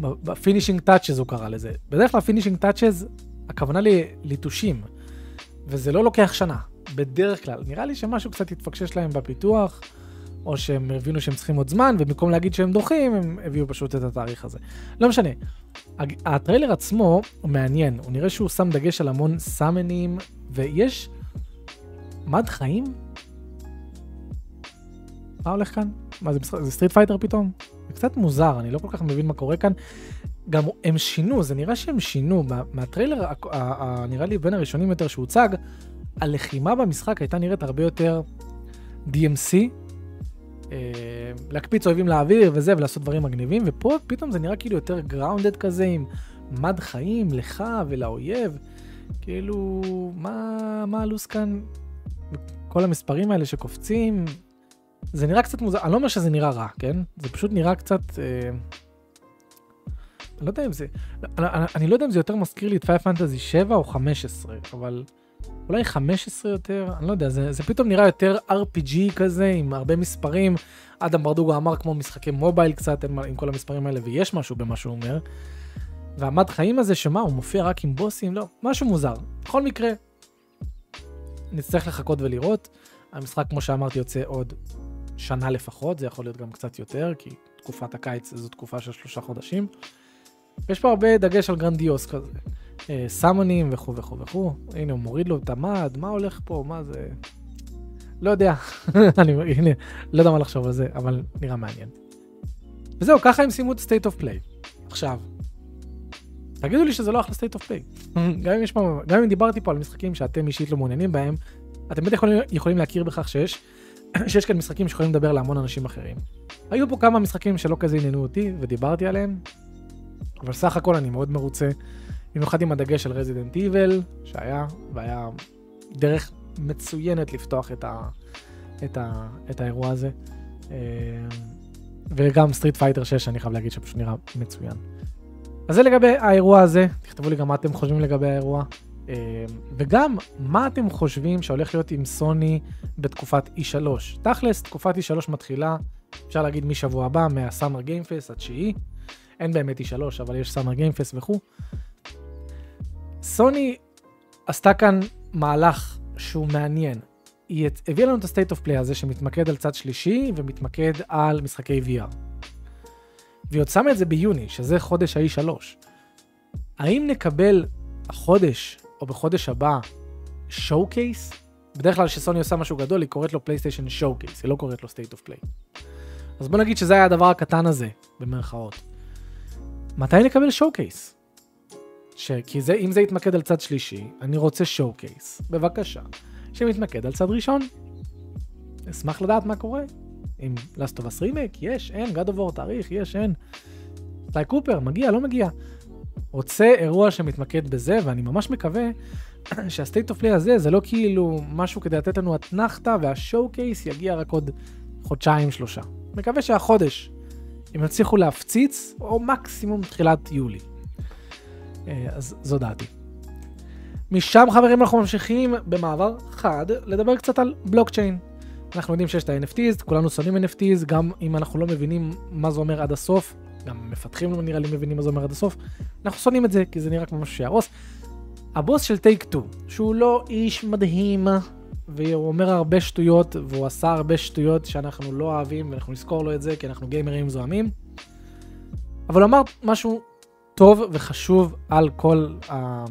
ב finishing touches הוא קרא לזה. בדרך כלל finishing touches הכוונה ליטושים. וזה לא לוקח שנה, בדרך כלל. נראה לי שמשהו קצת התפקשש להם בפיתוח, או שהם הבינו שהם צריכים עוד זמן, ובמקום להגיד שהם דוחים, הם הביאו פשוט את התאריך הזה. לא משנה. הטריילר עצמו הוא מעניין, הוא נראה שהוא שם דגש על המון סאמנים, ויש מד חיים? מה הולך כאן? מה זה, זה Street Fighter פתאום? זה קצת מוזר, אני לא כל כך מבין מה קורה כאן. גם הם שינו, זה נראה שהם שינו, מה, מהטריילר, נראה לי בין הראשונים יותר שהוצג, הלחימה במשחק הייתה נראית הרבה יותר DMC, אה, להקפיץ אויבים לאוויר וזה, ולעשות דברים מגניבים, ופה פתאום זה נראה כאילו יותר grounded כזה, עם מד חיים לך ולאויב, כאילו, מה, מה הלו"ז כאן? כל המספרים האלה שקופצים, זה נראה קצת מוזר, אני לא אומר שזה נראה רע, כן? זה פשוט נראה קצת... אה, לא יודע אם זה, אני, אני לא יודע אם זה יותר מזכיר לי את פייר פנטזי 7 או 15, אבל אולי 15 יותר, אני לא יודע, זה, זה פתאום נראה יותר RPG כזה, עם הרבה מספרים. אדם ברדוגו אמר כמו משחקי מובייל קצת, עם, עם כל המספרים האלה, ויש משהו במה שהוא אומר. והמד חיים הזה, שמה, הוא מופיע רק עם בוסים? לא, משהו מוזר. בכל מקרה, נצטרך לחכות ולראות. המשחק, כמו שאמרתי, יוצא עוד שנה לפחות, זה יכול להיות גם קצת יותר, כי תקופת הקיץ זו תקופה של שלושה חודשים. יש פה הרבה דגש על גרנדיוס כזה. אה, סמונים וכו' וכו' וכו'. הנה, הוא מוריד לו את המד, מה הולך פה, מה זה... לא יודע, (laughs) אני הנה, לא יודע מה לחשוב על זה, אבל נראה מעניין. וזהו, ככה הם סיימו את state of play. עכשיו, תגידו לי שזה לא אחלה state of play. (laughs) גם, אם יש פה, גם אם דיברתי פה על משחקים שאתם אישית לא מעוניינים בהם, אתם בטח יכולים, יכולים להכיר בכך שיש, (clears throat) שיש כאן משחקים שיכולים לדבר להמון אנשים אחרים. היו פה כמה משחקים שלא כזה עניינו אותי ודיברתי עליהם, אבל סך הכל אני מאוד מרוצה. במיוחד עם הדגש של רזידנט איבל שהיה, והיה דרך מצוינת לפתוח את, ה, את, ה, את האירוע הזה. אה, וגם Street Fighter 6, אני חייב להגיד שפשוט נראה מצוין. אז זה לגבי האירוע הזה, תכתבו לי גם מה אתם חושבים לגבי האירוע. אה, וגם, מה אתם חושבים שהולך להיות עם סוני בתקופת E3? תכלס, תקופת E3 מתחילה, אפשר להגיד משבוע הבא, מה Summer Game Fest התשיעי. אין באמת E3, אבל יש Summer Game Fest וכו'. סוני עשתה כאן מהלך שהוא מעניין. היא הביאה לנו את ה-state of play הזה שמתמקד על צד שלישי ומתמקד על משחקי VR. והיא עוד שמה את זה ביוני, שזה חודש ה-E3. האם נקבל החודש או בחודש הבא שואו קייס? בדרך כלל כשסוני עושה משהו גדול היא קוראת לו פלייסטיישן שואו קייס, היא לא קוראת לו state of play. אז בוא נגיד שזה היה הדבר הקטן הזה, במרכאות. מתי נקבל showcase? כי זה, אם זה יתמקד על צד שלישי, אני רוצה showcase, בבקשה, שמתמקד על צד ראשון. אשמח לדעת מה קורה. עם Last of Us Remake, יש, אין, God of War תאריך, יש, אין. סליי קופר, מגיע, לא מגיע. רוצה אירוע שמתמקד בזה, ואני ממש מקווה (clears throat) of Play הזה זה לא כאילו משהו כדי לתת לנו אתנחתא וה showcase יגיע רק עוד חודשיים שלושה. מקווה שהחודש הם יצליחו להפציץ, או מקסימום תחילת יולי. אה, אז זו דעתי. משם חברים אנחנו ממשיכים במעבר חד לדבר קצת על בלוקצ'יין. אנחנו יודעים שיש את ה-NFTs, כולנו שונאים NFTs, גם אם אנחנו לא מבינים מה זה אומר עד הסוף, גם מפתחים לא נראה לי מבינים מה זה אומר עד הסוף, אנחנו שונאים את זה, כי זה נראה כמו משהו שיהרוס. הבוס של טייק 2, שהוא לא איש מדהים, והוא אומר הרבה שטויות, והוא עשה הרבה שטויות שאנחנו לא אוהבים, ואנחנו נזכור לו את זה, כי אנחנו גיימרים זוהמים. אבל הוא אמר משהו טוב וחשוב על כל ה...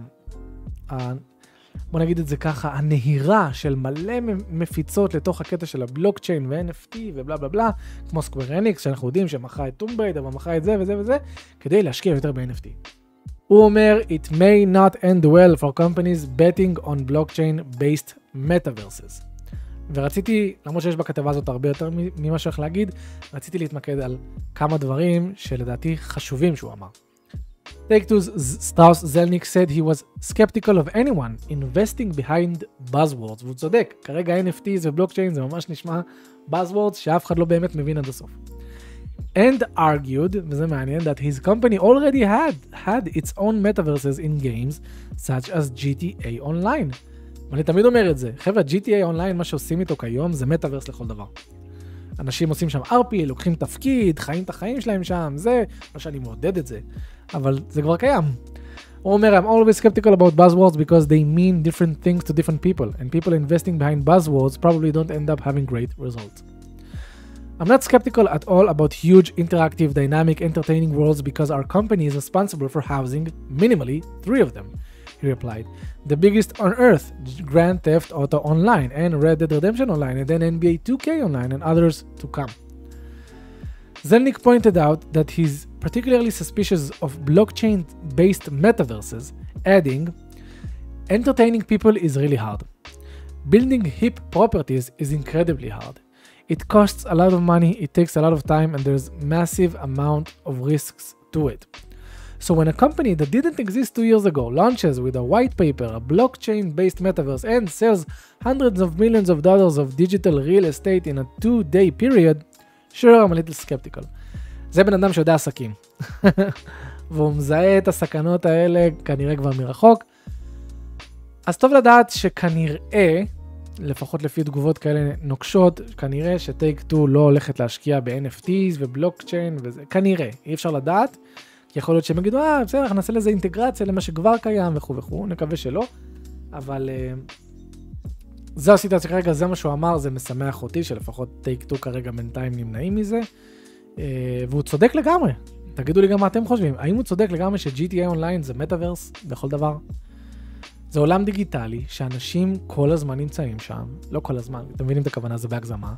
ה... בוא נגיד את זה ככה, הנהירה של מלא מפיצות לתוך הקטע של הבלוקצ'יין ו-NFT ובלה בלה בלה, כמו סקוויר אניקס, שאנחנו יודעים שמכרה את טומברייד, אבל מכרה את זה וזה וזה, כדי להשקיע יותר ב-NFT. הוא אומר, It may not end well for companies betting on blockchain metaverses. ורציתי, למרות שיש בכתבה הזאת הרבה יותר ממה שהולך להגיד, רציתי להתמקד על כמה דברים שלדעתי חשובים שהוא אמר. Take Two's Strauss Zelnick said he was skeptical of anyone investing behind buzzwords, והוא צודק, כרגע NFTs ובלוקצ'יין זה ממש נשמע buzzwords שאף אחד לא באמת מבין עד הסוף. And argued, וזה מעניין, that his company already had, had its own metaverses in games such as GTA Online. ואני תמיד אומר את זה, חבר'ה, GTA Online, מה שעושים איתו כיום זה מטאברס לכל דבר. אנשים עושים שם RP, לוקחים תפקיד, חיים את החיים שלהם שם, זה, לא שאני מעודד את זה, אבל זה כבר קיים. הוא אומר, I'm always skeptical about buzzwords because they mean different things to different people, and people investing behind buzzwords probably don't end up having great results. I'm not skeptical at all about huge, interactive, dynamic, entertaining worlds because our company is responsible for housing, minimally, three of them, he replied. The biggest on earth, Grand Theft Auto Online and Red Dead Redemption Online, and then NBA 2K Online and others to come. Zelnick pointed out that he's particularly suspicious of blockchain based metaverses, adding, Entertaining people is really hard. Building hip properties is incredibly hard. It costs a lot of money, it takes a lot of time, and there's massive amount of risks to it. So when a company that didn't exist two years ago launches with a white paper, a blockchain-based metaverse, and sells hundreds of millions of dollars of digital real estate in a two-day period, sure, I'm a little skeptical. זה בן אדם שיודע עסקים. והוא מזהה את הסכנות האלה כנראה כבר מרחוק. אז טוב לדעת שכנראה, לפחות לפי תגובות כאלה נוקשות, כנראה שטייק 2 לא הולכת להשקיע ב-NFTs ובלוקצ'יין וזה, כנראה, אי אפשר לדעת. כי יכול להיות שהם יגידו, אה, בסדר, נעשה לזה אינטגרציה למה שכבר קיים וכו' וכו', נקווה שלא. אבל uh, זו הסיטואציה כרגע, זה מה שהוא אמר, זה משמח אותי, שלפחות טייק 2 כרגע בינתיים נמנעים מזה. Uh, והוא צודק לגמרי. תגידו לי גם מה אתם חושבים, האם הוא צודק לגמרי ש-GTA אונליין זה מטאוורס בכל דבר? זה עולם דיגיטלי שאנשים כל הזמן נמצאים שם, לא כל הזמן, אתם מבינים את הכוונה, זה בהגזמה.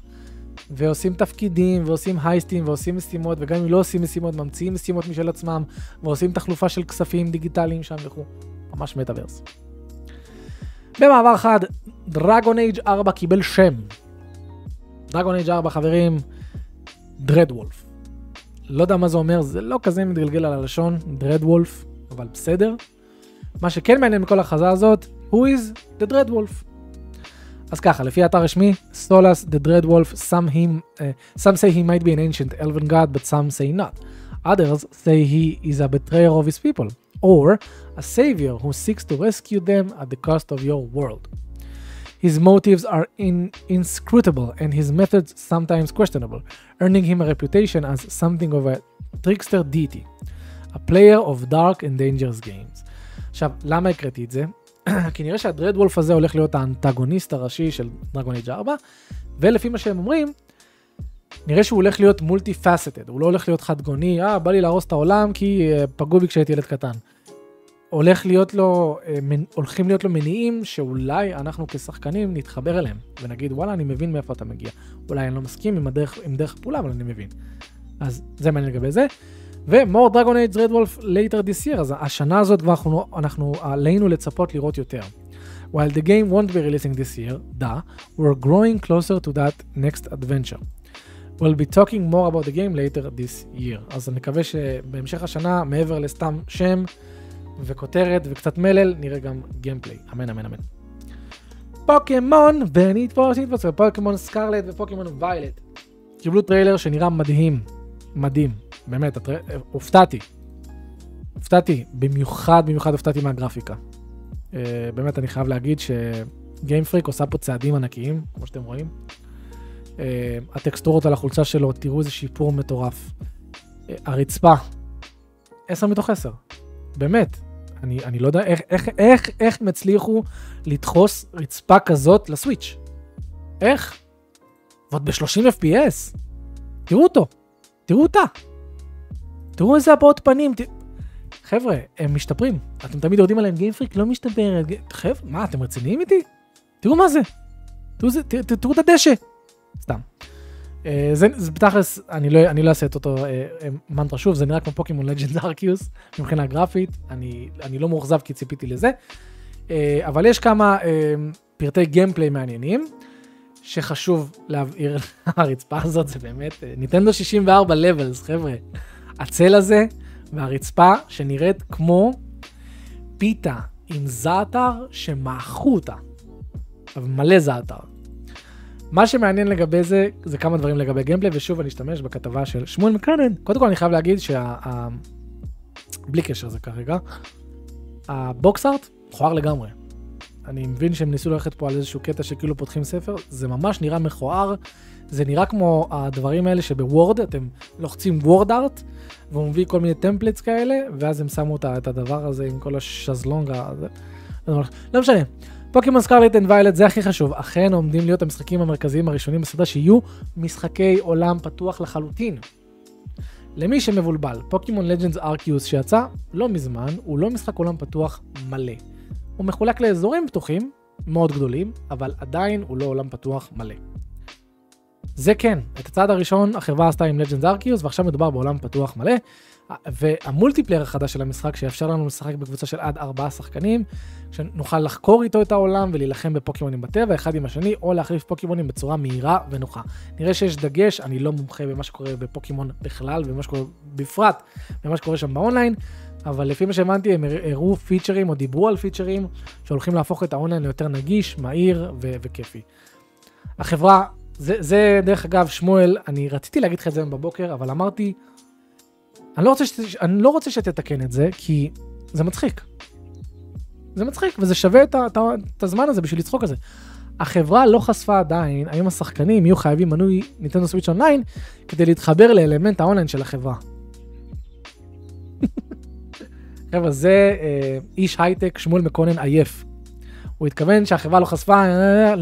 ועושים תפקידים, ועושים הייסטים, ועושים משימות, וגם אם לא עושים משימות, ממציאים משימות משל עצמם, ועושים תחלופה של כספים דיגיטליים שם וכו'. ממש מטאוורס. במעבר חד, דרגון אייג' 4 קיבל שם. דרגון אייג' 4, חברים, דרד וולף. לא יודע מה זה אומר, זה לא כזה מתגלגל על הלשון, דרד וולף, אבל בסדר. מה שכן מעניין מכל ההכרזה הזאת, who is the dread wolf. אז ככה, לפי האתר רשמי, סולס, the dread wolf, some, him, uh, some say he might be an ancient elven god, but some say not. Others say he is a betrayer of his people, or a savior who seeks to rescue them at the cost of your world. His motives are in, inscrutable and his methods sometimes questionable, earning him a reputation as something of a trickster deity, a player of dark and dangerous games. עכשיו, למה הקראתי את זה? כי נראה שהדרד וולף הזה הולך להיות האנטגוניסט הראשי של דרגון אייג' 4, ולפי מה שהם אומרים, נראה שהוא הולך להיות מולטי פאסטד, הוא לא הולך להיות חד גוני, אה, בא לי להרוס את העולם כי uh, פגעו בי כשהייתי ילד קטן. הולך להיות לו, מנ... הולכים להיות לו מניעים שאולי אנחנו כשחקנים נתחבר אליהם, ונגיד וואלה אני מבין מאיפה אתה מגיע. אולי אני לא מסכים עם, הדרך, עם דרך הפעולה, אבל אני מבין. אז זה מעניין לגבי זה. ומור דרגון אייג' רד וולף later this year, אז השנה הזאת כבר אנחנו, אנחנו עלינו לצפות לראות יותר. While the game won't be releasing this year, duh, we're growing closer to that next adventure. We'll be talking more about the game later this year. אז אני מקווה שבהמשך השנה, מעבר לסתם שם וכותרת וקצת מלל, נראה גם gameplay. אמן, אמן, אמן. פוקימון ונתפוס, נתפוס, פוקימון סקרלט ופוקימון ויילט. קיבלו טריילר שנראה מדהים, מדהים, באמת, הטר... הופתעתי. הופתעתי, במיוחד, במיוחד הופתעתי מהגרפיקה. Uh, באמת, אני חייב להגיד שגיימפריק עושה פה צעדים ענקיים, כמו שאתם רואים. Uh, הטקסטורות על החולצה שלו, תראו איזה שיפור מטורף. Uh, הרצפה, 10 מתוך 10. באמת, אני, אני לא יודע איך, איך, איך, איך הם הצליחו לדחוס רצפה כזאת לסוויץ'. איך? ועוד ב-30 FPS. תראו אותו, תראו אותה. תראו איזה הבעות פנים. ת... חבר'ה, הם משתפרים. אתם תמיד יורדים עליהם גיימפריק לא משתפרת. חבר'ה, מה, אתם רציניים איתי? תראו מה זה. תראו, זה, ת, ת, תראו את הדשא. סתם. אה, זה, זה בתכלס, אני לא, לא אעשה את אותו אה, מנטרה שוב, זה נראה כמו פוקימון לג'נד ארקיוס מבחינה גרפית, אני, אני לא מאוכזב כי ציפיתי לזה, אה, אבל יש כמה אה, פרטי gameplay מעניינים, שחשוב להבהיר, (laughs) הרצפה הזאת זה באמת, ניתן 64 לבלס, חבר'ה, הצל הזה והרצפה שנראית כמו פיתה עם זעתר שמעכו אותה, אבל מלא זעתר. מה שמעניין לגבי זה, זה כמה דברים לגבי גיימפליי, ושוב אני אשתמש בכתבה של שמואל מקרנן. קודם כל אני חייב להגיד שה... בלי קשר זה כרגע, הבוקס ארט מכוער לגמרי. אני מבין שהם ניסו ללכת פה על איזשהו קטע שכאילו פותחים ספר, זה ממש נראה מכוער, זה נראה כמו הדברים האלה שבוורד, אתם לוחצים WordArt, והוא מביא כל מיני templates כאלה, ואז הם שמו את הדבר הזה עם כל השזלונג הזה. לא משנה. פוקימון Scarlet and Violet זה הכי חשוב, אכן עומדים להיות המשחקים המרכזיים הראשונים בסדרה שיהיו משחקי עולם פתוח לחלוטין. למי שמבולבל, פוקימון לג'נדס ארקיוס שיצא לא מזמן, הוא לא משחק עולם פתוח מלא. הוא מחולק לאזורים פתוחים, מאוד גדולים, אבל עדיין הוא לא עולם פתוח מלא. זה כן, את הצעד הראשון החברה עשתה עם לג'נדס ארקיוס, ועכשיו מדובר בעולם פתוח מלא. והמולטיפלייר החדש של המשחק שיאפשר לנו לשחק בקבוצה של עד ארבעה שחקנים, שנוכל לחקור איתו את העולם ולהילחם בפוקימונים בטבע אחד עם השני, או להחליף פוקימונים בצורה מהירה ונוחה. נראה שיש דגש, אני לא מומחה במה שקורה בפוקימון בכלל, ובמה שקורה בפרט, במה שקורה שם באונליין, אבל לפי מה שהבנתי הם הראו פיצ'רים או דיברו על פיצ'רים שהולכים להפוך את האונליין ליותר נגיש, מהיר ו- וכיפי. החברה, זה, זה דרך אגב שמואל, אני רציתי להגיד לך את זה היום בבוקר, אבל אמרתי, אני לא רוצה, שת, אני לא רוצה שתתקן את זה, כי זה מצחיק. זה מצחיק, וזה שווה את, את, את הזמן הזה בשביל לצחוק על זה. החברה לא חשפה עדיין האם השחקנים יהיו חייבים מנוי ניטנדו סוויץ' אונליין כדי להתחבר לאלמנט האונליין של החברה. (laughs) חבר'ה, זה אה, איש הייטק, שמואל מקונן עייף. הוא התכוון שהחברה לא חשפה אה,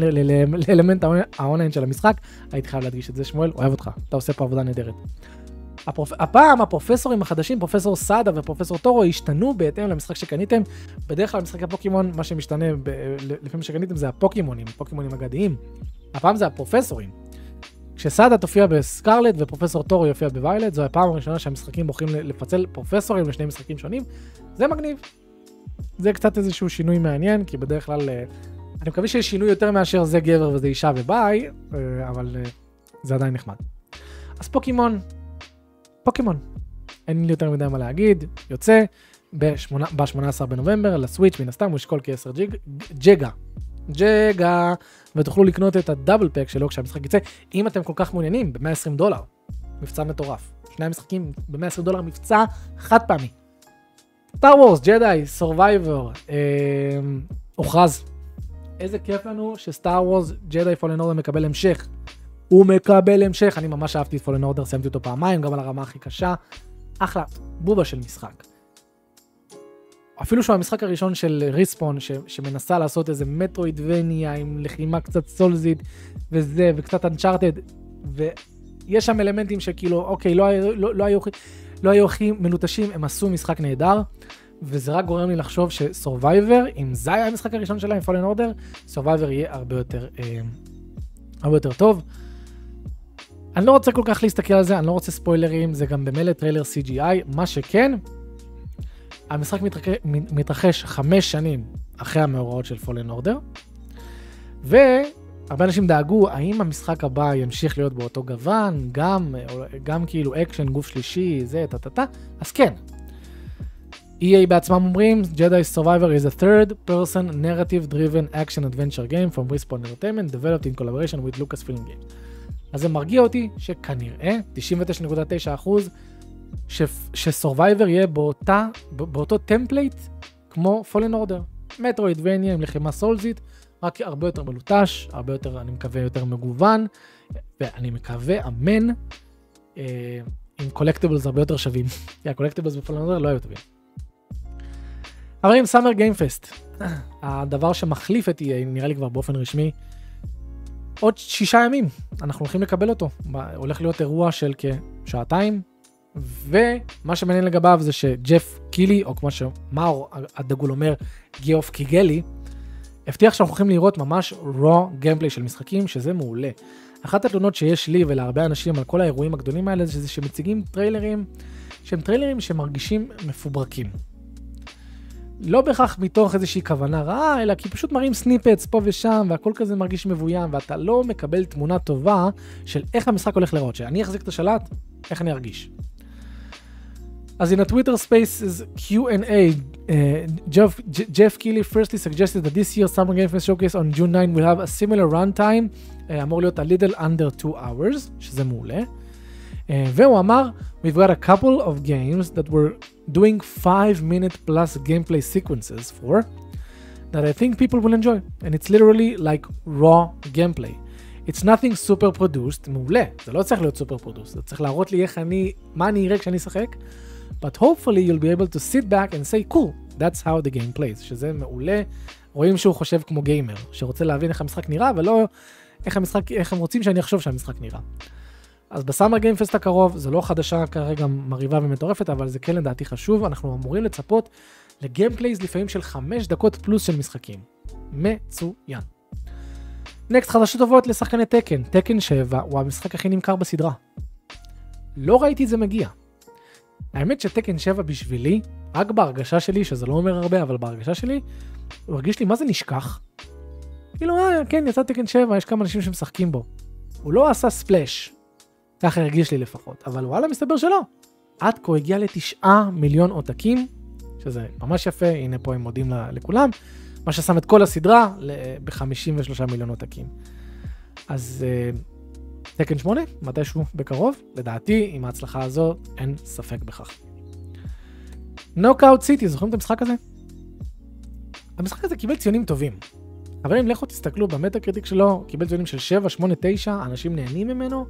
לאלמנט האונליין של המשחק. הייתי חייב להדגיש את זה, שמואל, אוהב אותך, אתה עושה פה עבודה נהדרת. הפעם הפרופסורים החדשים, פרופסור סאדה ופרופסור טורו, השתנו בהתאם למשחק שקניתם. בדרך כלל במשחקי פוקימון, מה שמשתנה. לפי מה שקניתם זה הפוקימונים, פוקימונים אגדיים. הפעם זה הפרופסורים. כשסאדה תופיע בסקרלט ופרופסור טורו יופיע בוויילט, זו הפעם הראשונה שהמשחקים בוחרים לפצל פרופסורים לשני משחקים שונים. זה מגניב. זה קצת איזשהו שינוי מעניין, כי בדרך כלל, אה, אני מקווה שיש שינוי יותר מאשר זה גבר וזה אישה וביי, אה, אבל אה, זה עדיין נחמד. אז פוקימון, פוקימון. אין לי יותר מדי מה להגיד, יוצא, ב-18 בנובמבר לסוויץ', מן הסתם הוא ישקול כ-10 ג'גה. ג'גה, ותוכלו לקנות את ה double pack שלו כשהמשחק יצא, אם אתם כל כך מעוניינים, ב-120 דולר. מבצע מטורף. שני המשחקים ב-120 דולר, מבצע חד פעמי. סטאר וורס, ג'די, Survivor, הוכרז. איזה כיף לנו שסטאר וורס, ג'די Fallen Order מקבל המשך. הוא מקבל המשך, אני ממש אהבתי את Fallen Order, סיימתי אותו פעמיים, גם על הרמה הכי קשה. אחלה, בובה של משחק. אפילו שהוא המשחק הראשון של Respawn, ש, שמנסה לעשות איזה מטרוידבניה עם לחימה קצת סולזית וזה, וקצת אנצ'ארטד, ויש שם אלמנטים שכאילו, אוקיי, לא, לא, לא, היו, לא היו הכי מלוטשים, הם עשו משחק נהדר, וזה רק גורם לי לחשוב ש Survivor, אם זה היה המשחק הראשון שלהם, Fallen Order, Survivor יהיה הרבה יותר, אה, הרבה יותר טוב. אני לא רוצה כל כך להסתכל על זה, אני לא רוצה ספוילרים, זה גם במילא טריילר CGI, מה שכן, המשחק מתרחש, חמש שנים אחרי המאורעות של Fallen Order, והרבה אנשים דאגו האם המשחק הבא ימשיך להיות באותו גוון, גם, גם כאילו אקשן, גוף שלישי, זה, טה טה טה, אז כן. EA בעצמם אומרים, Jedi Survivor is a third person narrative driven action adventure game from Respawn Entertainment developed in collaboration with Lucasfilm Games. אז זה מרגיע אותי שכנראה 99.9% ש Survivor יהיה באותה, באותו template כמו Fallen Order. מטרוידבניה עם לחימה סולזית, רק הרבה יותר מלוטש, הרבה יותר, אני מקווה, יותר מגוון, ואני מקווה, אמן, אה, עם collectibles הרבה יותר שווים, כי ה collectibles ב Fallen Order לא היו טובים. אבל עם Summer Game Fest, הדבר שמחליף את EA, נראה לי כבר באופן רשמי, עוד שישה ימים, אנחנו הולכים לקבל אותו. הולך להיות אירוע של כשעתיים, ומה שמעניין לגביו זה שג'ף קילי, או כמו שמאור הדגול אומר, גיאוף קיגלי, הבטיח שאנחנו הולכים לראות ממש raw gameplay של משחקים, שזה מעולה. אחת התלונות שיש לי ולהרבה אנשים על כל האירועים הגדולים האלה, זה שמציגים טריילרים, שהם טריילרים שמרגישים מפוברקים. לא בהכרח מתוך איזושהי כוונה רעה, אלא כי פשוט מראים snippets פה ושם, והכל כזה מרגיש מבוים, ואתה לא מקבל תמונה טובה של איך המשחק הולך לראות, שאני אחזיק את השלט, איך אני ארגיש. אז in a Twitter Spaces Q&A, uh, Jeff, Jeff Keighley firstly suggested that this year's Summer Game Fest Showcase on June 9 will have a similar runtime, uh, אמור להיות a little under 2 hours, שזה מעולה. Uh, והוא אמר, we've got a couple of games that we're doing 5 minute plus gameplay sequences for, that I think people will enjoy, and it's literally like raw gameplay. It's nothing super produced, מעולה, זה לא צריך להיות super produced, זה צריך להראות לי איך אני, מה אני אראה כשאני אשחק. But hopefully you'll be able to sit back and say, cool, that's how the game plays, שזה מעולה. רואים שהוא חושב כמו גיימר, שרוצה להבין איך המשחק נראה, ולא איך, המשחק, איך הם רוצים שאני אחשוב שהמשחק נראה. אז ב Summer Game Fest הקרוב, זה לא חדשה כרגע מרהיבה ומטורפת, אבל זה כן לדעתי חשוב, אנחנו אמורים לצפות ל gameplays לפעמים של 5 דקות פלוס של משחקים. מצוין. נקסט חדשות טובות לשחקני תקן, תקן 7 הוא המשחק הכי נמכר בסדרה. לא ראיתי את זה מגיע. האמת שתקן 7 בשבילי, רק בהרגשה שלי, שזה לא אומר הרבה, אבל בהרגשה שלי, הוא הרגיש לי מה זה נשכח. כאילו, אה, כן, יצא תקן 7, יש כמה אנשים שמשחקים בו. הוא לא עשה ספלאש, ככה הרגיש לי לפחות, אבל וואלה, מסתבר שלא. עד כה הגיע לתשעה מיליון עותקים, שזה ממש יפה, הנה פה הם מודים לכולם, מה ששם את כל הסדרה ב-53 מיליון עותקים. אז אה, Tekken 8, מתישהו בקרוב, לדעתי, עם ההצלחה הזו, אין ספק בכך. Knockout City, זוכרים את המשחק הזה? המשחק הזה קיבל ציונים טובים. חברים, לכו תסתכלו ב Metacritic שלו, קיבל ציונים של 7, 8, 9, אנשים נהנים ממנו,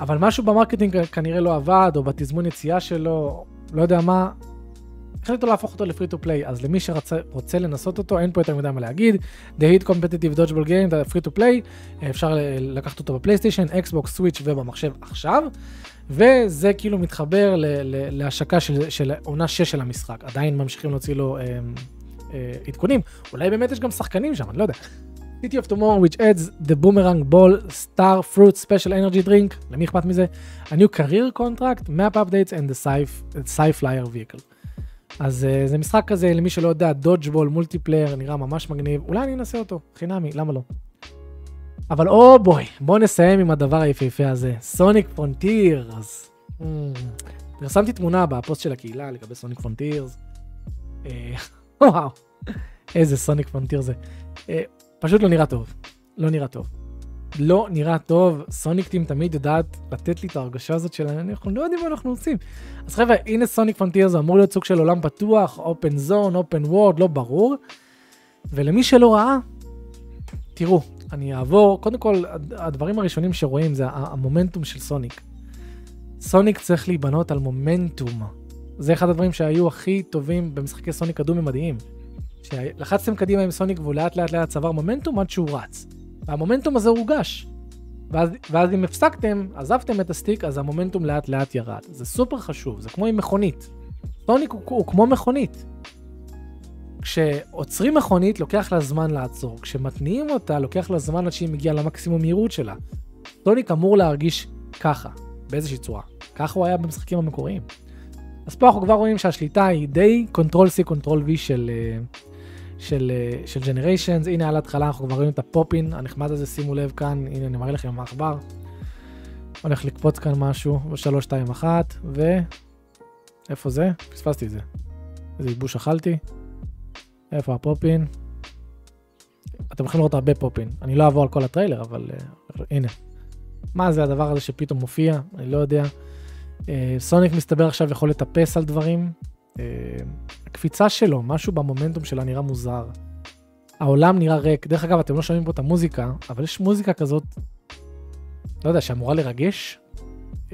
אבל משהו ב marketing כנראה לא עבד, או בתזמון יציאה שלו, לא יודע מה, החליטו להפוך אותו ל free to play, אז למי שרוצה לנסות אותו, אין פה יותר מדי מה להגיד. The Hit Competitive Dodgeball Game, זה free to play, אפשר לקחת אותו בפלייסטיישן, אקסבוקס, סוויץ' ובמחשב עכשיו, וזה כאילו מתחבר להשקה של, של עונה 6 של המשחק, עדיין ממשיכים להוציא לו אה, אה, עדכונים, אולי באמת יש גם שחקנים שם, אני לא יודע. City of Tomorrow which adds the Boomerang Ball Star Fruit Special Energy Drink, למי אכפת מזה? A new career contract, map updates and the Sci-Flyer vehicle. אז אה, זה משחק כזה, למי שלא יודע, dodgeball, multiplayer, נראה ממש מגניב. אולי אני אנסה אותו, חינמי, למה לא? אבל או oh בואי, בואו נסיים עם הדבר היפהפה הזה. Sonic Frontiers. אממ, פרסמתי תמונה בפוסט של הקהילה לגבי Sonic Frontiers. אה, (laughs) וואו, איזה Sonic Frontier זה. אה, פשוט לא נראה טוב. לא נראה טוב. לא נראה טוב, Sonic Team תמיד יודעת לתת לי את ההרגשה הזאת של אנחנו לא יודעים מה אנחנו עושים. אז חבר'ה, הנה Sonic Frontier זה אמור להיות סוג של עולם פתוח, open zone, open world, לא ברור. ולמי שלא ראה, תראו, אני אעבור, קודם כל, הדברים הראשונים שרואים זה המומנטום של סוניק. סוניק צריך להיבנות על מומנטום. זה אחד הדברים שהיו הכי טובים במשחקי סוניק הדו-ממדיים. שלחצתם קדימה עם סוניק והוא לאט לאט לאט צבר מומנטום עד שהוא רץ. והמומנטום הזה הורגש. ואז, ואז אם הפסקתם, עזבתם את ה stick, אז המומנטום לאט לאט ירד. זה סופר חשוב, זה כמו עם מכונית. סוניק הוא, הוא כמו מכונית. כשעוצרים מכונית, לוקח לה זמן לעצור. כשמתניעים אותה, לוקח לה זמן עד שהיא מגיעה למקסימום מהירות שלה. סוניק אמור להרגיש ככה, באיזושהי צורה. ככה הוא היה במשחקים המקוריים. אז פה אנחנו כבר רואים שהשליטה היא די Ctrl-C, Ctrl-V של, אה, של, אה, של Generations. הנה על ההתחלה אנחנו כבר רואים את הפופין הנחמד הזה, שימו לב כאן, הנה אני מראה לכם העכבר. הולך לקפוץ כאן משהו, ב-3, 2, 1, ו... איפה זה? פספסתי את זה. איזה ייבוש אכלתי. איפה הפופין? אתם יכולים לראות הרבה פופין. אני לא אעבור על כל הטריילר, אבל uh, הנה. מה זה הדבר הזה שפתאום מופיע? אני לא יודע. Uh, סוניק מסתבר עכשיו יכול לטפס על דברים. Uh, הקפיצה שלו, משהו במומנטום שלה נראה מוזר. העולם נראה ריק. דרך אגב, אתם לא שומעים פה את המוזיקה, אבל יש מוזיקה כזאת, לא יודע, שאמורה לרגש. Uh,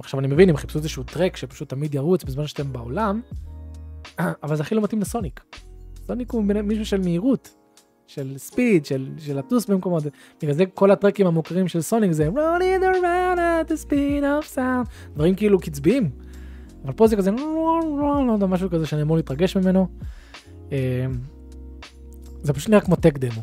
עכשיו אני מבין, הם חיפשו איזשהו טרק שפשוט תמיד ירוץ בזמן שאתם בעולם, (clears throat) אבל זה הכי לא מתאים לסוניק. סוניק הוא מישהו של מהירות, של ספיד, של, של לטוס במקומות, בגלל זה כל הטרקים המוכרים של סוניק זה running around at the speed of sound, דברים כאילו קצביים. אבל פה זה כזה, לא יודע, משהו כזה שאני אמור להתרגש ממנו. אמ, זה פשוט נראה כמו טק דמו.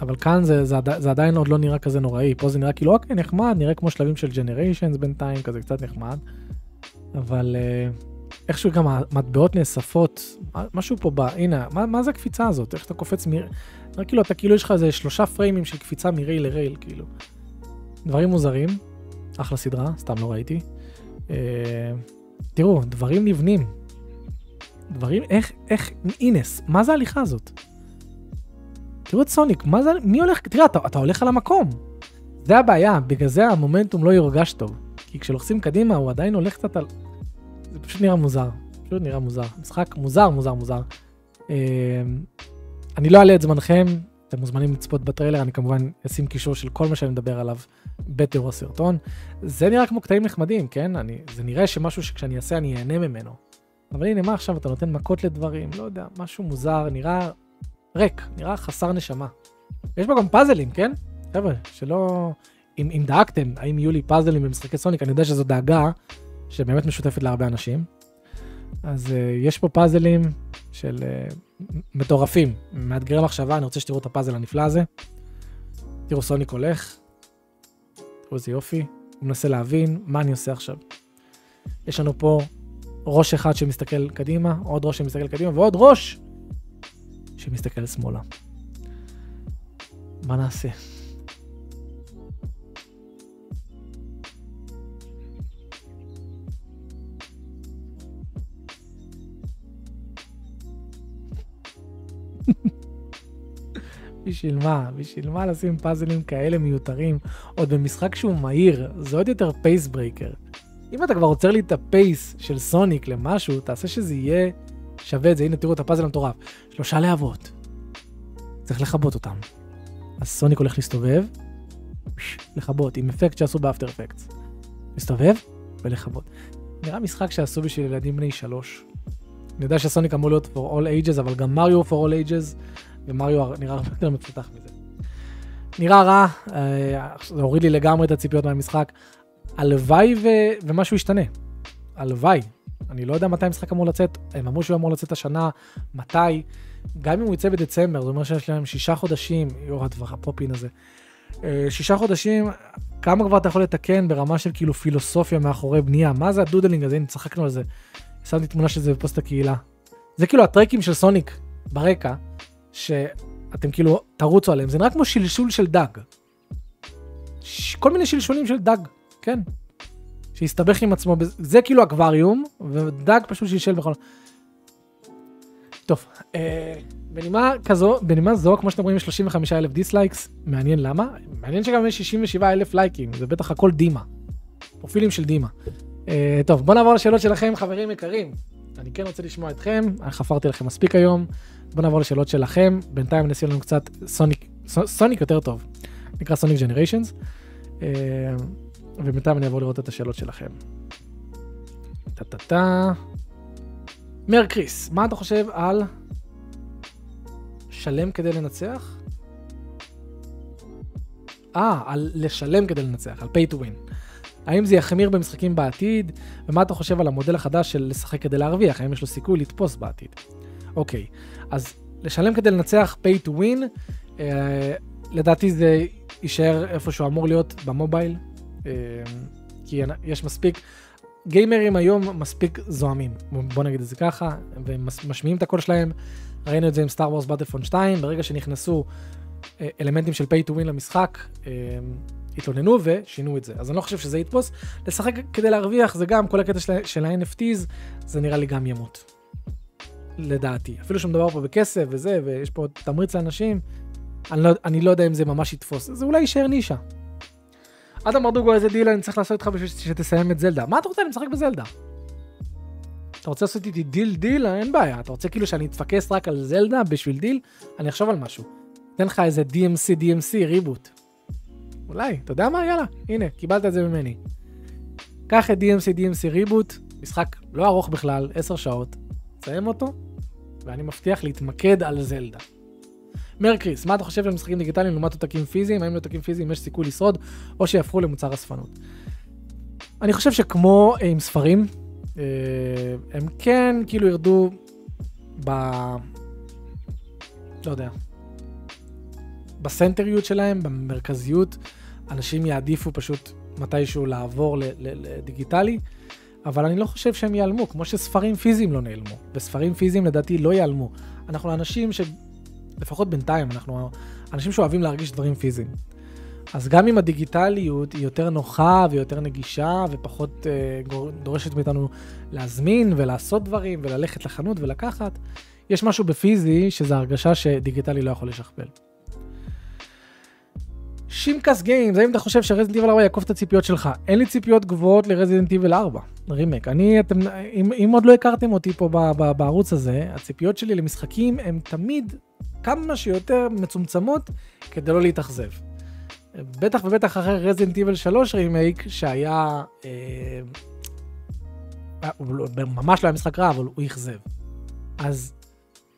אבל כאן זה, זה, זה עדיין עוד לא נראה כזה נוראי, פה זה נראה כאילו אוקיי נחמד, נראה כמו שלבים של ג'נריישנס בינתיים, כזה קצת נחמד. אבל uh, איכשהו גם המטבעות נאספות, משהו פה בא, הנה, מה, מה זה הקפיצה הזאת? איך אתה קופץ מ... נראה כאילו, אתה כאילו יש לך איזה שלושה פריימים של קפיצה מרייל לרייל, כאילו. דברים מוזרים, אחלה סדרה, סתם לא ראיתי. אה, תראו, דברים נבנים. דברים, איך, איך, אינס, מה זה ההליכה הזאת? תראו את סוניק, מה זה, מי הולך, תראה, אתה, אתה הולך על המקום. זה הבעיה, בגלל זה המומנטום לא יורגש טוב. כי כשלוחצים קדימה, הוא עדיין הולך קצת על... זה פשוט נראה מוזר. פשוט נראה מוזר. משחק מוזר, מוזר, מוזר. אמ, אני לא אעלה את זמנכם, אתם מוזמנים לצפות בטריילר, אני כמובן אשים קישור של כל מה שאני מדבר עליו בתיאור הסרטון. זה נראה כמו קטעים נחמדים, כן? אני, זה נראה שמשהו שכשאני אעשה אני אהנה ממנו. אבל הנה, מה עכשיו אתה נותן מכות לדברים? לא יודע, משהו מוזר, נראה ריק, נראה חסר נשמה. יש בו גם פאזלים, כן? חבר'ה, שלא... אם, אם דאגתם, האם יהיו לי פאזלים במשחקי סוניק, אני יודע שזו דאגה, שבאמת משותפת להרבה אנשים. אז uh, יש פה פאזלים של uh, מטורפים, מאתגרי מחשבה, אני רוצה שתראו את הפאזל הנפלא הזה. תראו סוניק הולך, תראו איזה יופי, הוא מנסה להבין מה אני עושה עכשיו. יש לנו פה ראש אחד שמסתכל קדימה, עוד ראש שמסתכל קדימה, ועוד ראש שמסתכל שמאלה. מה נעשה? בשביל מה? בשביל מה לשים פאזלים כאלה מיותרים? עוד במשחק שהוא מהיר, זה עוד יותר pace breaker. אם אתה כבר עוצר לי את ה pace של סוניק למשהו, תעשה שזה יהיה שווה את זה. הנה, תראו את הפאזל המטורף. שלושה להבות. צריך לכבות אותם. אז סוניק הולך להסתובב, לכבות, עם אפקט שעשו באפטר אפקט. להסתובב ולכבות. נראה משחק שעשו בשביל ילדים בני שלוש. אני יודע שסוניק אמור להיות for all ages, אבל גם מריו for all ages, ומריו נראה הרבה יותר מפותח מזה. נראה רע, אה, זה הוריד לי לגמרי את הציפיות מהמשחק. הלוואי ו... ומשהו ישתנה. הלוואי. אני לא יודע מתי המשחק אמור לצאת, הם אמרו שהוא אמור לצאת השנה, מתי. גם אם הוא יצא בדצמבר, זה אומר שיש להם שישה חודשים, יו"ר הדבר הפופין הזה. אה, שישה חודשים, כמה כבר אתה יכול לתקן ברמה של כאילו פילוסופיה מאחורי בנייה? מה זה ה doodling הזה? הנה, צחקנו על זה. שמתי תמונה של זה בפוסט הקהילה. זה כאילו הטרקים של סוניק ברקע, שאתם כאילו תרוצו עליהם, זה נראה כמו שלשול של דג. ש... כל מיני שלשולים של דג, כן. שיסתבך עם עצמו, זה כאילו אקווריום, ודג פשוט שישל בכל... טוב, אה, בנימה כזו, בנימה זו, כמו שאתם רואים, יש 35 אלף dislikes, מעניין למה? מעניין שגם יש 67 אלף לייקים, זה בטח הכל דימה. פרופילים של דימה. אה, טוב, בואו נעבור לשאלות שלכם, חברים יקרים. אני כן רוצה לשמוע אתכם, חפרתי לכם מספיק היום. בואו נעבור לשאלות שלכם, בינתיים נשים לנו קצת סוניק, סוניק יותר טוב, נקרא סוניק ג'נריישנס. אה, ובינתיים אני אעבור לראות את השאלות שלכם. טה טה טה. מר קריס, מה אתה חושב על שלם כדי לנצח? אה, על לשלם כדי לנצח, על pay to win. האם זה יחמיר במשחקים בעתיד? ומה אתה חושב על המודל החדש של לשחק כדי להרוויח? האם יש לו סיכוי לתפוס בעתיד? אוקיי, אז לשלם כדי לנצח pay to win, אה, לדעתי זה יישאר איפה שהוא אמור להיות במובייל, אה, כי יש מספיק, גיימרים היום מספיק זועמים, בוא נגיד את זה ככה, והם משמיעים את הקול שלהם, ראינו את זה עם סטאר וורס בטלפון 2, ברגע שנכנסו אה, אלמנטים של pay to win למשחק, אה, התלוננו ושינו את זה. אז אני לא חושב שזה יתפוס. לשחק כדי להרוויח זה גם, כל הקטע של, של ה-NFTs, זה נראה לי גם ימות. לדעתי. אפילו שמדובר פה בכסף וזה, ויש פה תמריץ לאנשים, אני לא, אני לא יודע אם זה ממש יתפוס. זה אולי יישאר נישה. אדם ברדוגו, איזה דיל אני צריך לעשות איתך בשביל שתסיים את זלדה. מה אתה רוצה? אני משחק בזלדה. אתה רוצה לעשות איתי דיל דיל? אין בעיה. אתה רוצה כאילו שאני אתפקס רק על זלדה בשביל דיל? אני אחשוב על משהו. אתן לך איזה DMC DMC reboot. אולי, אתה יודע מה? יאללה, הנה, קיבלת את זה ממני. קח את DMC DMC ריבוט, משחק לא ארוך בכלל, 10 שעות, תסיים אותו, ואני מבטיח להתמקד על זלדה. מרקריס, מה אתה חושב על משחקים דיגיטליים לעומת עותקים פיזיים? האם לעותקים פיזיים יש סיכוי לשרוד, או שיהפכו למוצר אספנות? אני חושב שכמו עם ספרים, אה, הם כן כאילו ירדו ב... לא יודע, בסנטריות שלהם, במרכזיות, אנשים יעדיפו פשוט מתישהו לעבור לדיגיטלי, אבל אני לא חושב שהם ייעלמו, כמו שספרים פיזיים לא נעלמו, וספרים פיזיים לדעתי לא ייעלמו. אנחנו אנשים ש... לפחות בינתיים, אנחנו אנשים שאוהבים להרגיש דברים פיזיים. אז גם אם הדיגיטליות היא יותר נוחה ויותר נגישה ופחות אה, דורשת מאיתנו להזמין ולעשות דברים וללכת לחנות ולקחת, יש משהו בפיזי שזה הרגשה שדיגיטלי לא יכול לשכפל. שימקס גיימס, האם אתה חושב ש Resident Evil 4 יעקוף את הציפיות שלך? אין לי ציפיות גבוהות ל Resident Evil 4, רימק. אני, אתם, אם, אם עוד לא הכרתם אותי פה ב, ב, בערוץ הזה, הציפיות שלי למשחקים הן תמיד כמה שיותר מצומצמות כדי לא להתאכזב. בטח ובטח אחרי Resident Evil 3 רימייק, שהיה... אה, הוא לא, ממש לא היה משחק רע, אבל הוא אכזב. אז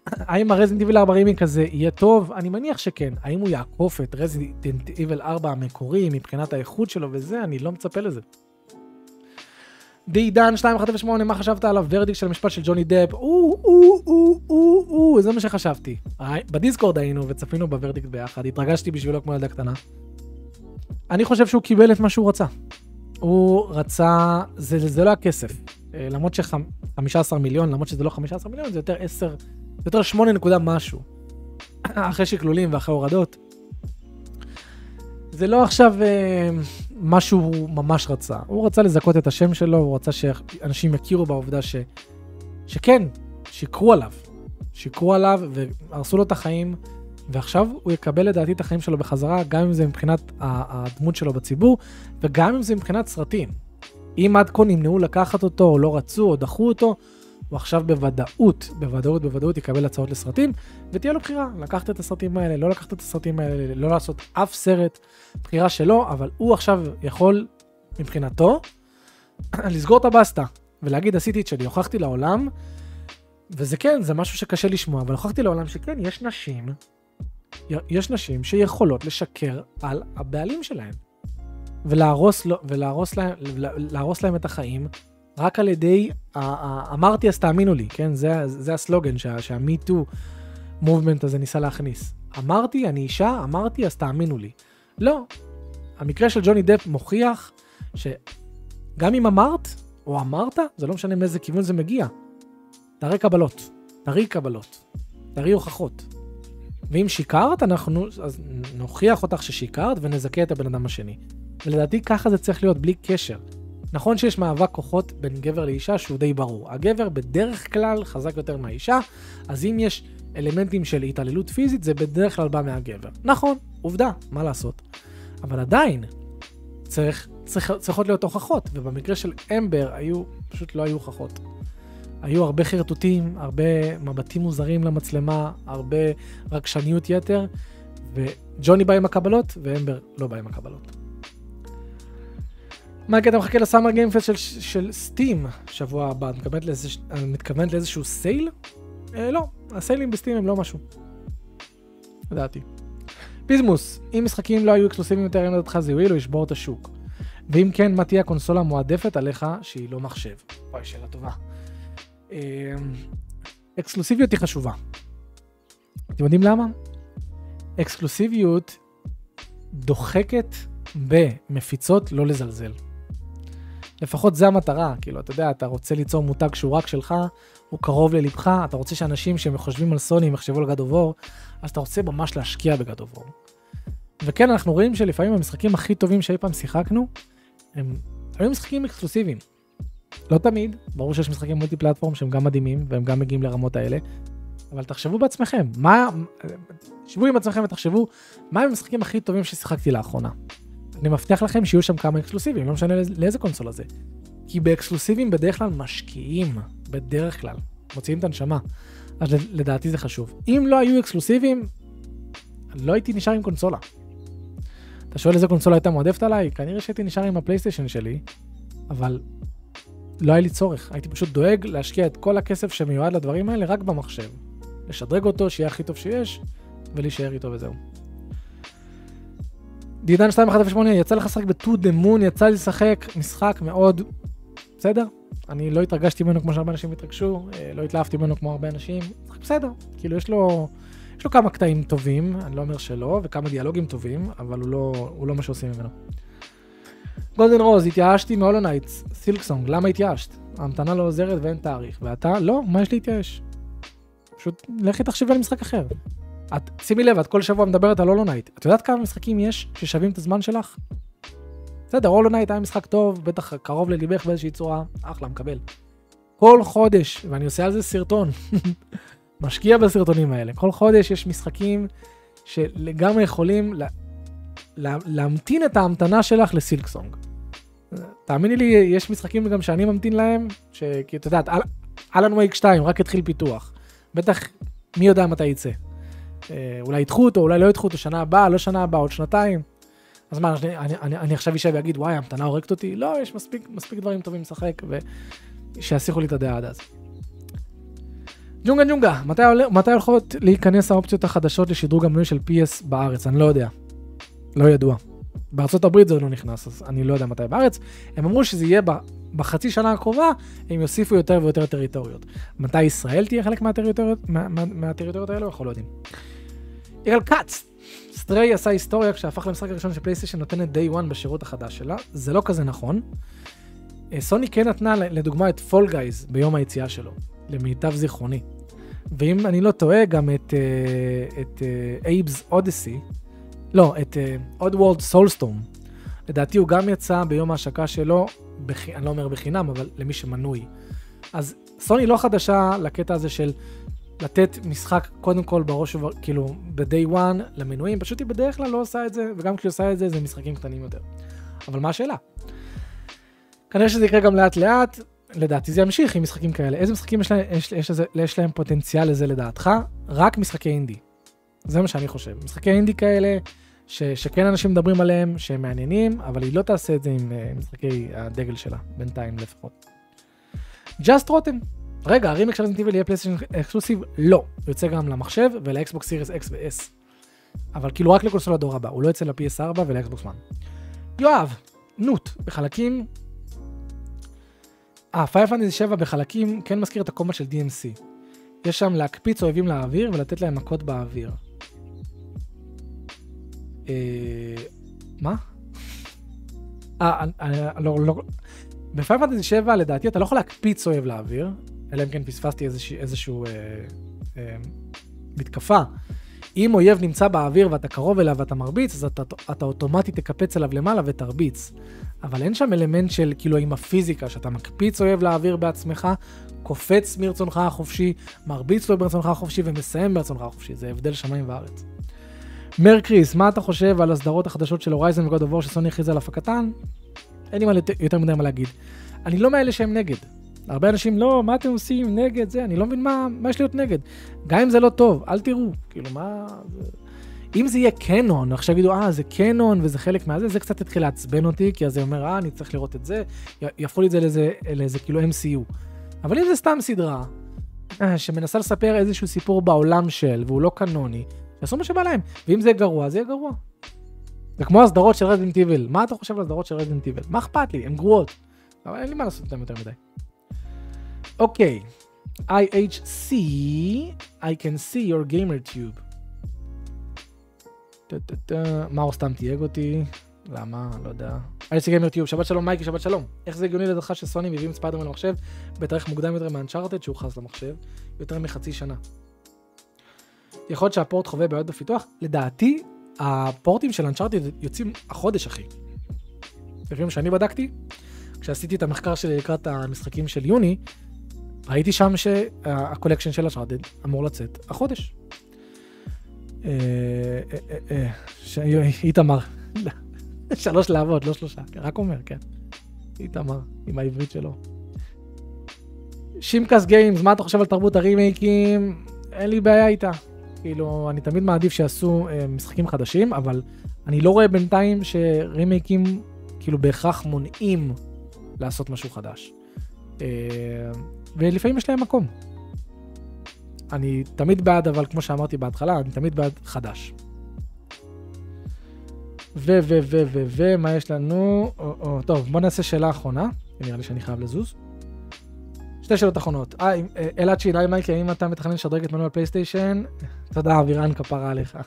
האם ה Resident Evil 4 רימיק הזה יהיה טוב? אני מניח שכן. האם הוא יעקוף את Resident Evil 4 המקורי מבחינת האיכות שלו וזה? אני לא מצפה לזה. די עידן 2108, מה חשבת עליו? ורדיק של המשפט של ג'וני דפ? או, או, או, או, או, זה מה שחשבתי. בדיסקורד היינו וצפינו בוורדיקט ביחד, התרגשתי בשבילו כמו ילדה קטנה. אני חושב שהוא קיבל את מה שהוא רצה. הוא רצה, זה, זה לא הכסף. אה, למרות ש-15 מיליון, למרות שזה לא 15 מיליון, זה יותר 10 יותר 8 נקודה משהו. אחרי שקלולים ואחרי הורדות. זה לא עכשיו אה, מה שהוא ממש רצה. הוא רצה לזכות את השם שלו, הוא רצה שאנשים יכירו בעובדה ש... שכן, שיקרו עליו. שיקרו עליו והרסו לו את החיים, ועכשיו הוא יקבל לדעתי את החיים שלו בחזרה, גם אם זה מבחינת הדמות שלו בציבור, וגם אם זה מבחינת סרטים. אם עד כה נמנעו לקחת אותו, או לא רצו, או דחו אותו, הוא עכשיו בוודאות, בוודאות, בוודאות יקבל הצעות לסרטים, ותהיה לו בחירה, לקחת את הסרטים האלה, לא לקחת את הסרטים האלה, לא לעשות אף סרט, בחירה שלו, אבל הוא עכשיו יכול, מבחינתו, (clears throat) לסגור את הבסטה, ולהגיד עשיתי את שלי, הוכחתי לעולם, וזה כן, זה משהו שקשה לשמוע, אבל הוכחתי לעולם שכן, יש נשים, יש נשים שיכולות לשקר על הבעלים שלהם, ולהרוס, ולהרוס להם, להרוס להם את החיים. רק על ידי, אמרתי אז תאמינו לי, כן? זה, זה הסלוגן שה-MeToo מובמנט הזה ניסה להכניס. אמרתי, אני אישה, אמרתי אז תאמינו לי. לא. המקרה של ג'וני דפ מוכיח שגם אם אמרת, או אמרת, זה לא משנה מאיזה כיוון זה מגיע. תראי קבלות, תראי קבלות, תראי הוכחות. ואם שיקרת, אנחנו אז נוכיח אותך ששיקרת ונזכה את הבן אדם השני. ולדעתי ככה זה צריך להיות בלי קשר. נכון שיש מאבק כוחות בין גבר לאישה שהוא די ברור. הגבר בדרך כלל חזק יותר מהאישה, אז אם יש אלמנטים של התעללות פיזית, זה בדרך כלל בא מהגבר. נכון, עובדה, מה לעשות. אבל עדיין, צריך, צריך, צריכות להיות הוכחות, ובמקרה של אמבר היו, פשוט לא היו הוכחות. היו הרבה חרטוטים, הרבה מבטים מוזרים למצלמה, הרבה רגשניות יתר, וג'וני בא עם הקבלות, ואמבר לא בא עם הקבלות. מה הקטע מחכה לסאמר גיימפס של, של סטים שבוע הבא? את מתכוונת, לאיזה, מתכוונת לאיזשהו סייל? אה, לא, הסיילים בסטים הם לא משהו. לדעתי. פיזמוס, אם משחקים לא היו אקסקלוסיביים יותר, אין לדעתך זה יועיל או ישבור את השוק? ואם כן, מה תהיה הקונסולה המועדפת עליך שהיא לא מחשב? וואי, שאלה טובה. אמ, אקסקלוסיביות היא חשובה. אתם יודעים למה? אקסקלוסיביות דוחקת במפיצות לא לזלזל. לפחות זה המטרה, כאילו, אתה יודע, אתה רוצה ליצור מותג שהוא רק שלך, הוא קרוב ללבך, אתה רוצה שאנשים שחושבים על סוני יחשבו על גד אובור, אז אתה רוצה ממש להשקיע בגד אובור. וכן, אנחנו רואים שלפעמים המשחקים הכי טובים שאי פעם שיחקנו, הם היו משחקים אקסקלוסיביים. לא תמיד, ברור שיש משחקים מולטי פלטפורם שהם גם מדהימים, והם גם מגיעים לרמות האלה, אבל תחשבו בעצמכם, מה, שבו עם עצמכם ותחשבו, מה הם המשחקים הכי טובים ששיחקתי לאחרונה. אני מבטיח לכם שיהיו שם כמה אקסקלוסיביים, לא משנה לאיזה קונסולה זה. כי באקסקלוסיביים בדרך כלל משקיעים, בדרך כלל, מוציאים את הנשמה. אז לדעתי זה חשוב. אם לא היו אקסקלוסיביים, לא הייתי נשאר עם קונסולה. אתה שואל איזה קונסולה הייתה מועדפת עליי? כנראה שהייתי נשאר עם הפלייסטיישן שלי, אבל לא היה לי צורך. הייתי פשוט דואג להשקיע את כל הכסף שמיועד לדברים האלה רק במחשב. לשדרג אותו, שיהיה הכי טוב שיש, ולהישאר איתו וזהו. דידן 2108, יצא לך לשחק ב-To the Moon, יצא לי לשחק משחק מאוד... בסדר? אני לא התרגשתי ממנו כמו שהרבה אנשים התרגשו, אה, לא התלהבתי ממנו כמו הרבה אנשים, בסדר. כאילו יש לו, יש לו כמה קטעים טובים, אני לא אומר שלא, וכמה דיאלוגים טובים, אבל הוא לא, הוא לא מה שעושים ממנו. Golden Rose, התייאשתי מ Hollow Knight, Silksong, למה התייאשת? ההמתנה לא עוזרת ואין תאריך, ואתה? לא, מה יש להתייאש? פשוט לכי תחשבי על משחק אחר. את, שימי לב, את כל שבוע מדברת על Hollow Knight. את יודעת כמה משחקים יש ששווים את הזמן שלך? בסדר, Hollow Knight היה משחק טוב, בטח קרוב לליבך באיזושהי צורה, אחלה, מקבל. כל חודש, ואני עושה על זה סרטון, (laughs) משקיע בסרטונים האלה, כל חודש יש משחקים שלגמרי יכולים לה, לה, להמתין את ההמתנה שלך ל Silksong. תאמיני לי, יש משחקים גם שאני ממתין להם, כי את יודעת, אלן וייק 2 רק התחיל פיתוח. בטח, מי יודע מתי יצא. אה, אולי ידחו אותו, אולי לא ידחו אותו, שנה הבאה, לא שנה הבאה, עוד שנתיים. אז מה, אני, אני, אני, אני עכשיו אשב ואגיד, וואי, המתנה הורגת אותי? לא, יש מספיק, מספיק דברים טובים לשחק, ושיסיחו לי את הדעה עד אז. ג'ונגה ג'ונגה, מתי, מתי הולכות להיכנס האופציות החדשות לשדרוג המנוי של PS בארץ? אני לא יודע. לא ידוע. בארצות הברית זה לא נכנס, אז אני לא יודע מתי בארץ. הם אמרו שזה יהיה בחצי שנה הקרובה, הם יוסיפו יותר ויותר טריטוריות. מתי ישראל תהיה חלק מהטריטוריות, מה, מה, מהטריטוריות האלו? אנחנו לא יודעים. יגאל כץ, Stray עשה היסטוריה כשהפך למשחק הראשון של שפלייסטיישן נותנת day one בשירות החדש שלה, זה לא כזה נכון. אה, סוני כן נתנה לדוגמה את Fall Guys ביום היציאה שלו, למיטב זיכרוני. ואם אני לא טועה, גם את, אה, אייבס uh, אודסי, לא, את עוד וולד סולסטורם. לדעתי הוא גם יצא ביום ההשקה שלו, בח... אני לא אומר בחינם, אבל למי שמנוי. אז סוני לא חדשה לקטע הזה של לתת משחק קודם כל בראש, כאילו, ב-day one למנויים, פשוט היא בדרך כלל לא עושה את זה, וגם כשהיא עושה את זה, זה משחקים קטנים יותר. אבל מה השאלה? כנראה שזה יקרה גם לאט לאט, לדעתי זה ימשיך עם משחקים כאלה. איזה משחקים יש להם, יש, יש, יש, יש להם פוטנציאל לזה לדעתך? רק משחקי אינדי. זה מה שאני חושב. משחקי אינדי כאלה, ש, שכן אנשים מדברים עליהם, שהם מעניינים, אבל היא לא תעשה את זה עם אה, משחקי הדגל שלה, בינתיים לפחות. Just רותם. רגע, הרימק של Resident Evil יהיה פלייסטיישן exclusive? לא. הוא יוצא גם למחשב ולאקסבוקס Series X ו-S. אבל כאילו רק לקונסול הדור הבא, הוא לא יוצא ל-PS4 ולאקסבוקס 1. יואב, נוט, בחלקים... אה, פייר פנטזי 7 בחלקים כן מזכיר את הקומבט של DMC. יש שם להקפיץ אויבים לאוויר ולתת להם מכות באוויר. אה... מה? אה, לא, לא... בפייר פנטזי 7 לדעתי אתה לא יכול להקפיץ אויב לאוויר, אלא אם כן פספסתי איזשה, איזשהו אה, אה, מתקפה. אם אויב נמצא באוויר ואתה קרוב אליו ואתה מרביץ, אז אתה, אתה אוטומטית תקפץ אליו למעלה ותרביץ. אבל אין שם אלמנט של כאילו עם הפיזיקה, שאתה מקפיץ אויב לאוויר בעצמך, קופץ מרצונך החופשי, מרביץ לו ברצונך החופשי ומסיים ברצונך החופשי. זה הבדל שמיים וארץ. מרקריס, מה אתה חושב על הסדרות החדשות של הורייזן וגוד אבור שסוני הכריזה על הפקתן? אין לי מה יותר מדי מה להגיד. אני לא מאלה שהם נגד. הרבה אנשים, לא, מה אתם עושים נגד זה? אני לא מבין מה, מה יש להיות נגד. גם אם זה לא טוב, אל תראו. כאילו, מה... אם זה יהיה קנון, עכשיו יגידו, אה, זה קנון וזה חלק מהזה, זה קצת יתחיל לעצבן אותי, כי אז זה אומר, אה, אני צריך לראות את זה, יהפכו לי את זה לאיזה, לאיזה כאילו MCU. אבל אם זה סתם סדרה, אה, שמנסה לספר איזשהו סיפור בעולם של, והוא לא קנוני, יעשו מה שבא להם. ואם זה גרוע, זה יהיה גרוע. זה כמו הסדרות של רזינט איבל. מה אתה חושב על הסדרות של רזינט איבל? מה אכפת לי? הן גרועות. אבל אין לי מה לעשות איתן יותר מדי. אוקיי, IHC, I can see your gamer tube. מאור סתם תייג אותי, למה? לא יודע. IHC gamer tube, שבת שלום מייקי, שבת שלום. איך זה הגיוני לדעתך שסוני מביאים ספיידרמן למחשב בתאריך מוקדם יותר מאנצ'ארטד שהוכרז למחשב, יותר מחצי שנה. יכול להיות שהפורט חווה בעיות בפיתוח? לדעתי, הפורטים של אנצ'ארטד יוצאים החודש, אחי. לפי מה שאני בדקתי, כשעשיתי את המחקר שלי לקראת המשחקים של יוני, ראיתי שם שה collection של Uncharted אמור לצאת החודש. אה, אה, אה, איתמר, (laughs) שלוש לעבוד, לא שלושה, רק אומר, כן. איתמר, עם העברית שלו. שימקס גיימס, מה אתה חושב על תרבות הרימייקים? אין לי בעיה איתה. כאילו, אני תמיד מעדיף שיעשו משחקים חדשים, אבל אני לא רואה בינתיים שרימייקים כאילו בהכרח מונעים לעשות משהו חדש. ולפעמים יש להם מקום. אני תמיד בעד, אבל כמו שאמרתי בהתחלה, אני תמיד בעד חדש. ו, ו, ו, ו, ו, מה יש לנו? או, או, טוב, בוא נעשה שאלה אחרונה, נראה לי שאני חייב לזוז. שתי שאלות אחרונות. אה, אה אלעד שאלה, מייקי, האם אתה מתכנן לשדרג את מנוע פלייסטיישן? תודה, אבירן כפרה עליך.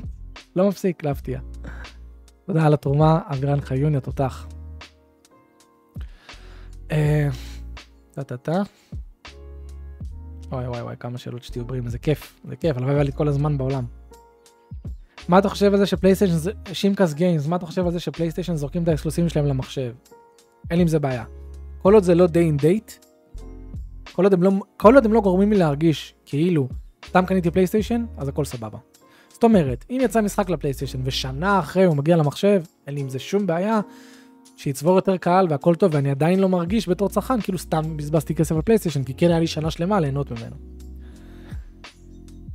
(laughs) לא מפסיק להפתיע. תודה על התרומה, אבירן חיוני, התותח. טה-טה-טה. וואי וואי וואי, כמה שאלות שתהיו בריאים, זה כיף, זה כיף, הלוואי היה לי כל הזמן בעולם. מה אתה חושב על זה שפלייסטיישן, שימקס גיימס, מה אתה חושב על זה שפלייסטיישן זורקים את האקסקלוסיבים שלהם למחשב? אין לי עם זה בעיה. כל עוד זה לא day and date, כל עוד, לא, כל עוד הם לא גורמים לי להרגיש כאילו סתם קניתי פלייסטיישן, אז הכל סבבה. זאת אומרת, אם יצא משחק לפלייסטיישן ושנה אחרי הוא מגיע למחשב, אין לי עם זה שום בעיה, שיצבור יותר קהל והכל טוב, ואני עדיין לא מרגיש בתור צרכן כאילו סתם בזבזתי כסף על פלייסטיישן, כי כן היה לי שנה שלמה ליהנות ממנו.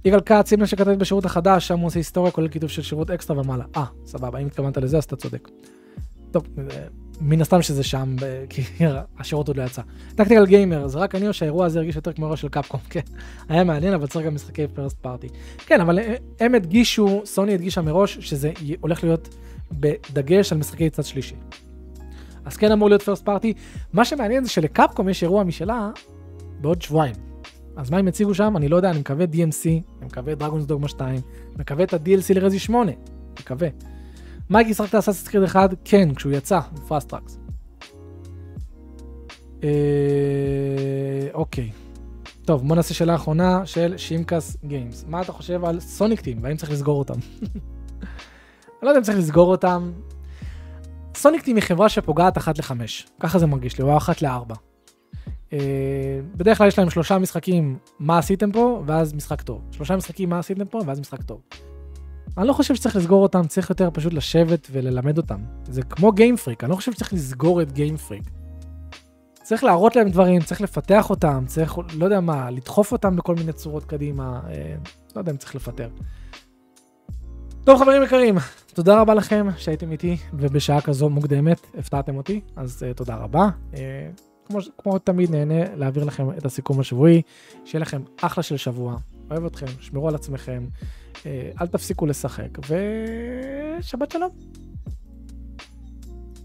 יגאל כץ, שים לב שכתבת בשירות החדש, שם הוא עושה היסטוריה כולל כיתוב של שירות אקסטרה ומעלה. אה, סבבה, אם התכוונת לזה אז אתה צודק. טוב, מן הסתם שזה שם, כי (laughs) השירות עוד לא יצא. Tactical Gamer, זה רק אני או שהאירוע הזה הרגיש יותר כמו אירוע של קפקום, כן. היה מעניין, אבל צריך גם משחקי first party. כן, אבל הם הדגישו, סוני הדגישה מראש, שזה הולך להיות בדגש על משחקי צד שלישי. אז כן אמור להיות first party. מה שמעניין זה שלקפקום יש אירוע משלה בעוד שבועיים. אז מה הם יציגו שם? אני לא יודע, אני מקווה DMC, אני מקווה Dragon's Dogma 2, מקווה את ה-DLC ל Resi 8, מקווה. מייק ישחק את Assassin's Creed 1? כן, כשהוא יצא, בפאסט טראקס. אה, אוקיי. טוב, בוא נעשה שאלה אחרונה של שימקס גיימס. מה אתה חושב על Sonic Team, והאם צריך לסגור אותם? (laughs) אני לא יודע אם צריך לסגור אותם. Sonic Team היא חברה שפוגעת אחת לחמש, ככה זה מרגיש לי, או אחת לארבע. אה, בדרך כלל יש להם שלושה משחקים, מה עשיתם פה, ואז משחק טוב. שלושה משחקים, מה עשיתם פה, ואז משחק טוב. אני לא חושב שצריך לסגור אותם, צריך יותר פשוט לשבת וללמד אותם. זה כמו Game Freak, אני לא חושב שצריך לסגור את Game Freak. צריך להראות להם דברים, צריך לפתח אותם, צריך, לא יודע מה, לדחוף אותם בכל מיני צורות קדימה, אה, לא יודע אם צריך לפטר. טוב חברים יקרים, תודה רבה לכם שהייתם איתי ובשעה כזו מוקדמת הפתעתם אותי, אז uh, תודה רבה. Uh, כמו, כמו תמיד נהנה להעביר לכם את הסיכום השבועי, שיהיה לכם אחלה של שבוע, אוהב אתכם, שמרו על עצמכם, אה, אל תפסיקו לשחק, ושבת שלום.